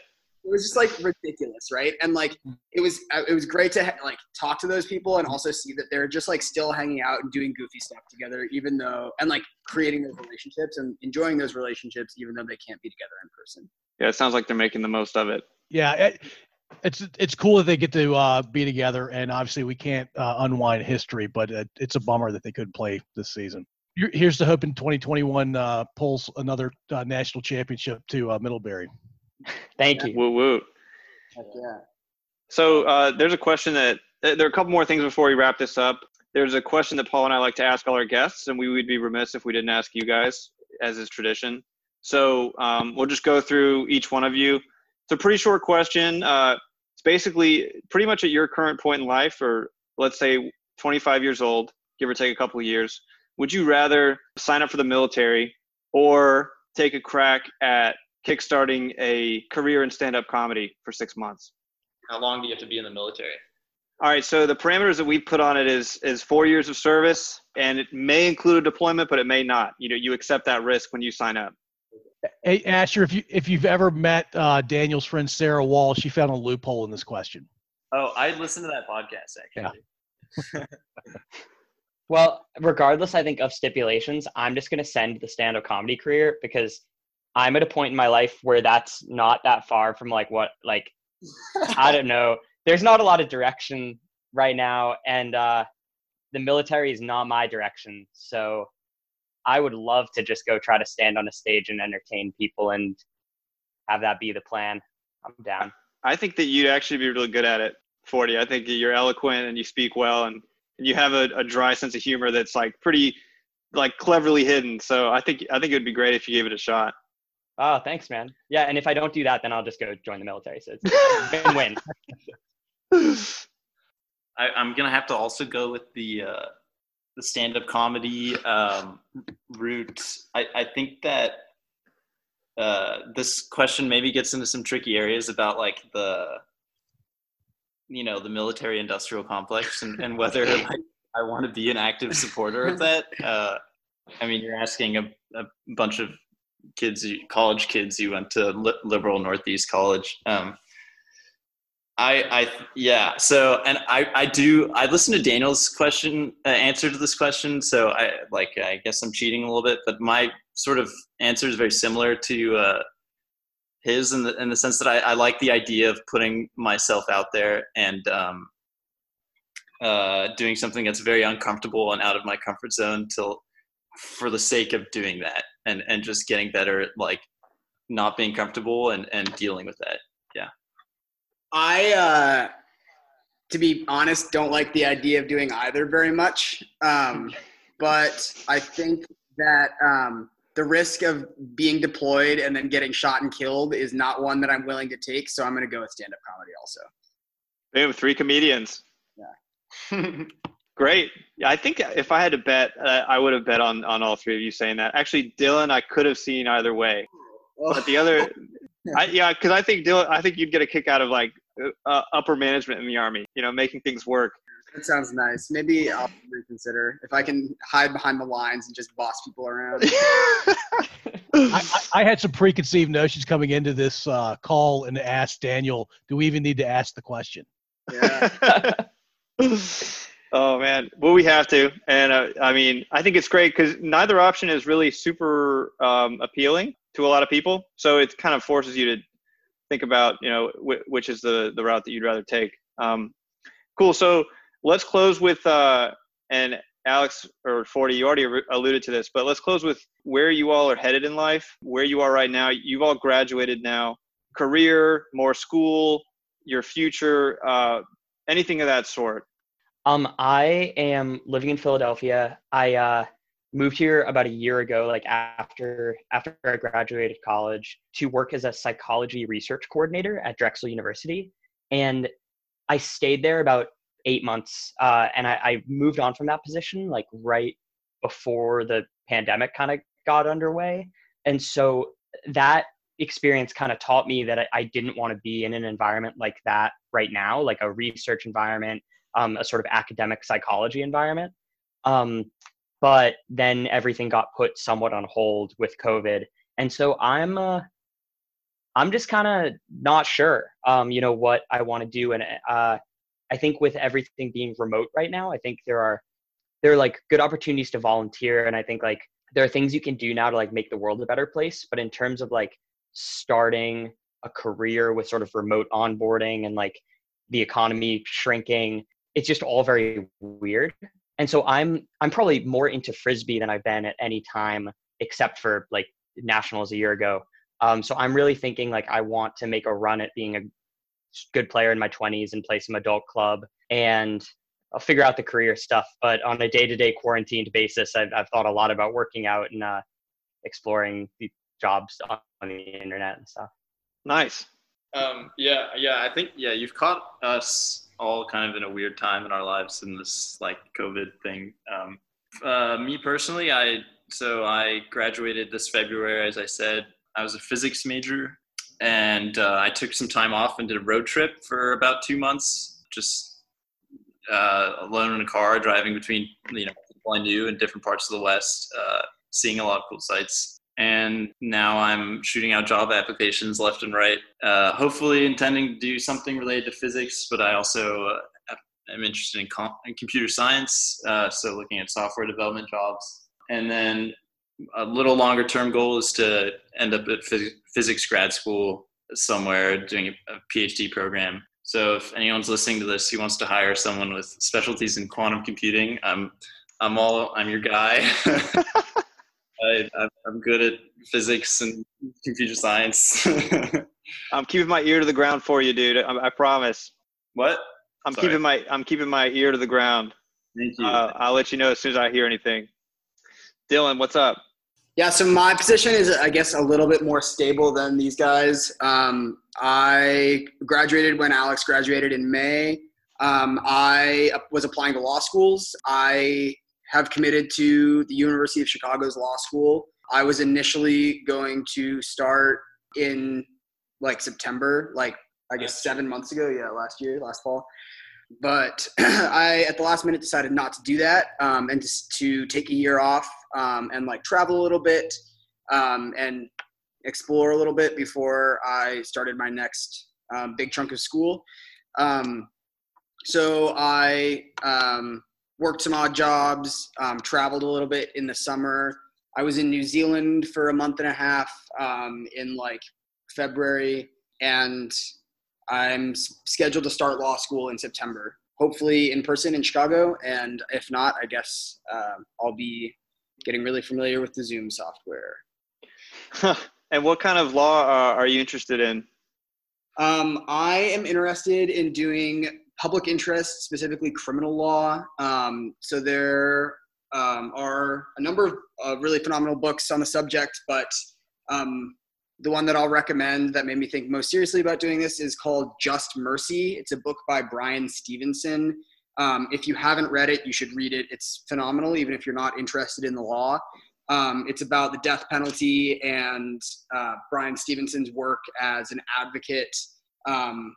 It was just like ridiculous, right? And like it was, it was great to like talk to those people and also see that they're just like still hanging out and doing goofy stuff together, even though and like creating those relationships and enjoying those relationships, even though they can't be together in person. Yeah, it sounds like they're making the most of it. Yeah, it, it's it's cool that they get to uh, be together, and obviously we can't uh, unwind history, but it, it's a bummer that they couldn't play this season. Here's the hope in 2021 uh, pulls another uh, national championship to uh, Middlebury. Thank you. Woo woo. yeah. So uh, there's a question that uh, there are a couple more things before we wrap this up. There's a question that Paul and I like to ask all our guests, and we would be remiss if we didn't ask you guys, as is tradition. So um, we'll just go through each one of you. It's a pretty short question. Uh, it's basically pretty much at your current point in life, or let's say 25 years old, give or take a couple of years. Would you rather sign up for the military or take a crack at kickstarting a career in stand-up comedy for six months? How long do you have to be in the military? All right, so the parameters that we put on it is is four years of service, and it may include a deployment, but it may not. You know, you accept that risk when you sign up. Hey Asher, if you if you've ever met uh, Daniel's friend Sarah Wall, she found a loophole in this question. Oh, I listened to that podcast actually. Yeah. Well, regardless, I think of stipulations, I'm just going to send the stand up comedy career because I'm at a point in my life where that's not that far from like what, like, I don't know. There's not a lot of direction right now, and uh, the military is not my direction. So I would love to just go try to stand on a stage and entertain people and have that be the plan. I'm down. I think that you'd actually be really good at it, 40. I think you're eloquent and you speak well and you have a, a dry sense of humor that's like pretty like cleverly hidden. So I think I think it would be great if you gave it a shot. Oh, thanks, man. Yeah, and if I don't do that, then I'll just go join the military. So it's win-win. I, I'm gonna have to also go with the uh, the stand-up comedy um, route. I, I think that uh, this question maybe gets into some tricky areas about like the you know the military industrial complex and, and whether like, I want to be an active supporter of that. Uh, I mean, you're asking a, a bunch of kids, college kids, you went to liberal Northeast college. Um, I, I, yeah. So, and I, I do. I listened to Daniel's question, uh, answer to this question. So, I like. I guess I'm cheating a little bit, but my sort of answer is very similar to uh, his in the in the sense that I, I like the idea of putting myself out there and um, uh, doing something that's very uncomfortable and out of my comfort zone till for the sake of doing that and and just getting better at like not being comfortable and and dealing with that. Yeah. I uh to be honest don't like the idea of doing either very much. Um but i think that um the risk of being deployed and then getting shot and killed is not one that i'm willing to take so i'm going to go with stand-up comedy also. Boom three comedians. Yeah Great. Yeah, I think if I had to bet, uh, I would have bet on on all three of you saying that. Actually, Dylan, I could have seen either way, but the other, I, yeah, because I think Dylan, I think you'd get a kick out of like uh, upper management in the army. You know, making things work. That sounds nice. Maybe I'll reconsider if I can hide behind the lines and just boss people around. I, I, had some preconceived notions coming into this uh, call and asked Daniel, do we even need to ask the question? Yeah. Oh man, well we have to, and uh, I mean I think it's great because neither option is really super um, appealing to a lot of people. So it kind of forces you to think about you know wh- which is the the route that you'd rather take. Um, cool. So let's close with uh, and Alex or Forty, you already alluded to this, but let's close with where you all are headed in life, where you are right now. You've all graduated now, career, more school, your future, uh, anything of that sort. Um, I am living in Philadelphia. I uh, moved here about a year ago, like after after I graduated college, to work as a psychology research coordinator at Drexel University, and I stayed there about eight months, uh, and I, I moved on from that position like right before the pandemic kind of got underway, and so that experience kind of taught me that I, I didn't want to be in an environment like that right now, like a research environment um, a sort of academic psychology environment. Um, but then everything got put somewhat on hold with COVID, and so I'm uh, I'm just kind of not sure, um, you know, what I want to do, and uh, I think with everything being remote right now, I think there are there are like good opportunities to volunteer, and I think like there are things you can do now to like make the world a better place. But in terms of like starting a career with sort of remote onboarding and like the economy shrinking it's just all very weird. And so I'm I'm probably more into frisbee than I've been at any time except for like nationals a year ago. Um, so I'm really thinking like I want to make a run at being a good player in my 20s and play some adult club and I'll figure out the career stuff. But on a day-to-day quarantined basis, I've, I've thought a lot about working out and uh, exploring the jobs on the internet and stuff. Nice. Um, yeah, yeah. I think yeah, you've caught us all kind of in a weird time in our lives in this like COVID thing. Um, uh, me personally, I so I graduated this February, as I said. I was a physics major, and uh, I took some time off and did a road trip for about two months, just uh, alone in a car, driving between you know people I knew in different parts of the West, uh, seeing a lot of cool sights and now I'm shooting out job applications left and right. Uh, hopefully, intending to do something related to physics, but I also uh, am interested in, com- in computer science, uh, so looking at software development jobs. And then a little longer term goal is to end up at phys- physics grad school somewhere doing a, a PhD program. So if anyone's listening to this who wants to hire someone with specialties in quantum computing, I'm I'm all I'm your guy. I, I'm good at physics and computer science. I'm keeping my ear to the ground for you, dude. I, I promise. what? I'm Sorry. keeping my I'm keeping my ear to the ground. Thank you. Uh, I'll let you know as soon as I hear anything. Dylan, what's up? Yeah, so my position is, I guess, a little bit more stable than these guys. Um, I graduated when Alex graduated in May. Um, I was applying to law schools. I have committed to the University of Chicago's law school. I was initially going to start in like September, like I guess seven months ago. Yeah, last year, last fall. But I, at the last minute, decided not to do that um, and just to take a year off um, and like travel a little bit um, and explore a little bit before I started my next um, big chunk of school. Um, so I um, worked some odd jobs, um, traveled a little bit in the summer. I was in New Zealand for a month and a half um, in like February, and I'm scheduled to start law school in September. Hopefully in person in Chicago, and if not, I guess um I'll be getting really familiar with the Zoom software. and what kind of law uh, are you interested in? Um, I am interested in doing public interest, specifically criminal law. Um, so there um, are a number of uh, really phenomenal books on the subject, but um, the one that I'll recommend that made me think most seriously about doing this is called Just Mercy. It's a book by Bryan Stevenson. Um, if you haven't read it, you should read it. It's phenomenal, even if you're not interested in the law. Um, it's about the death penalty and uh, Bryan Stevenson's work as an advocate um,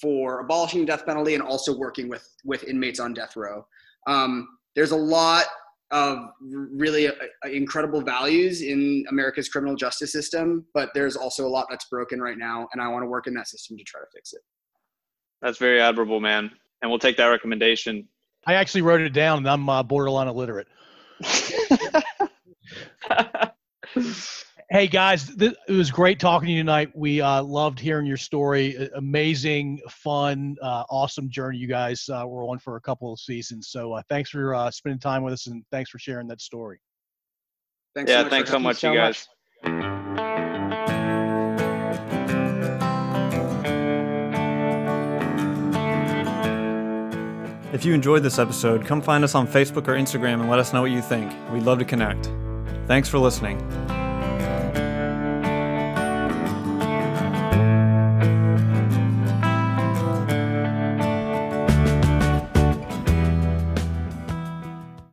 for abolishing the death penalty and also working with with inmates on death row. Um, there's a lot of really uh, incredible values in America's criminal justice system, but there's also a lot that's broken right now, and I want to work in that system to try to fix it. That's very admirable, man. And we'll take that recommendation. I actually wrote it down, and I'm uh, borderline illiterate. Hey guys, th- it was great talking to you tonight. We uh, loved hearing your story. A- Amazing, fun, uh, awesome journey you guys uh, were on for a couple of seasons. So uh, thanks for uh, spending time with us, and thanks for sharing that story. Thanks yeah, so thanks so much, you guys. If you enjoyed this episode, come find us on Facebook or Instagram and let us know what you think. We'd love to connect. Thanks for listening.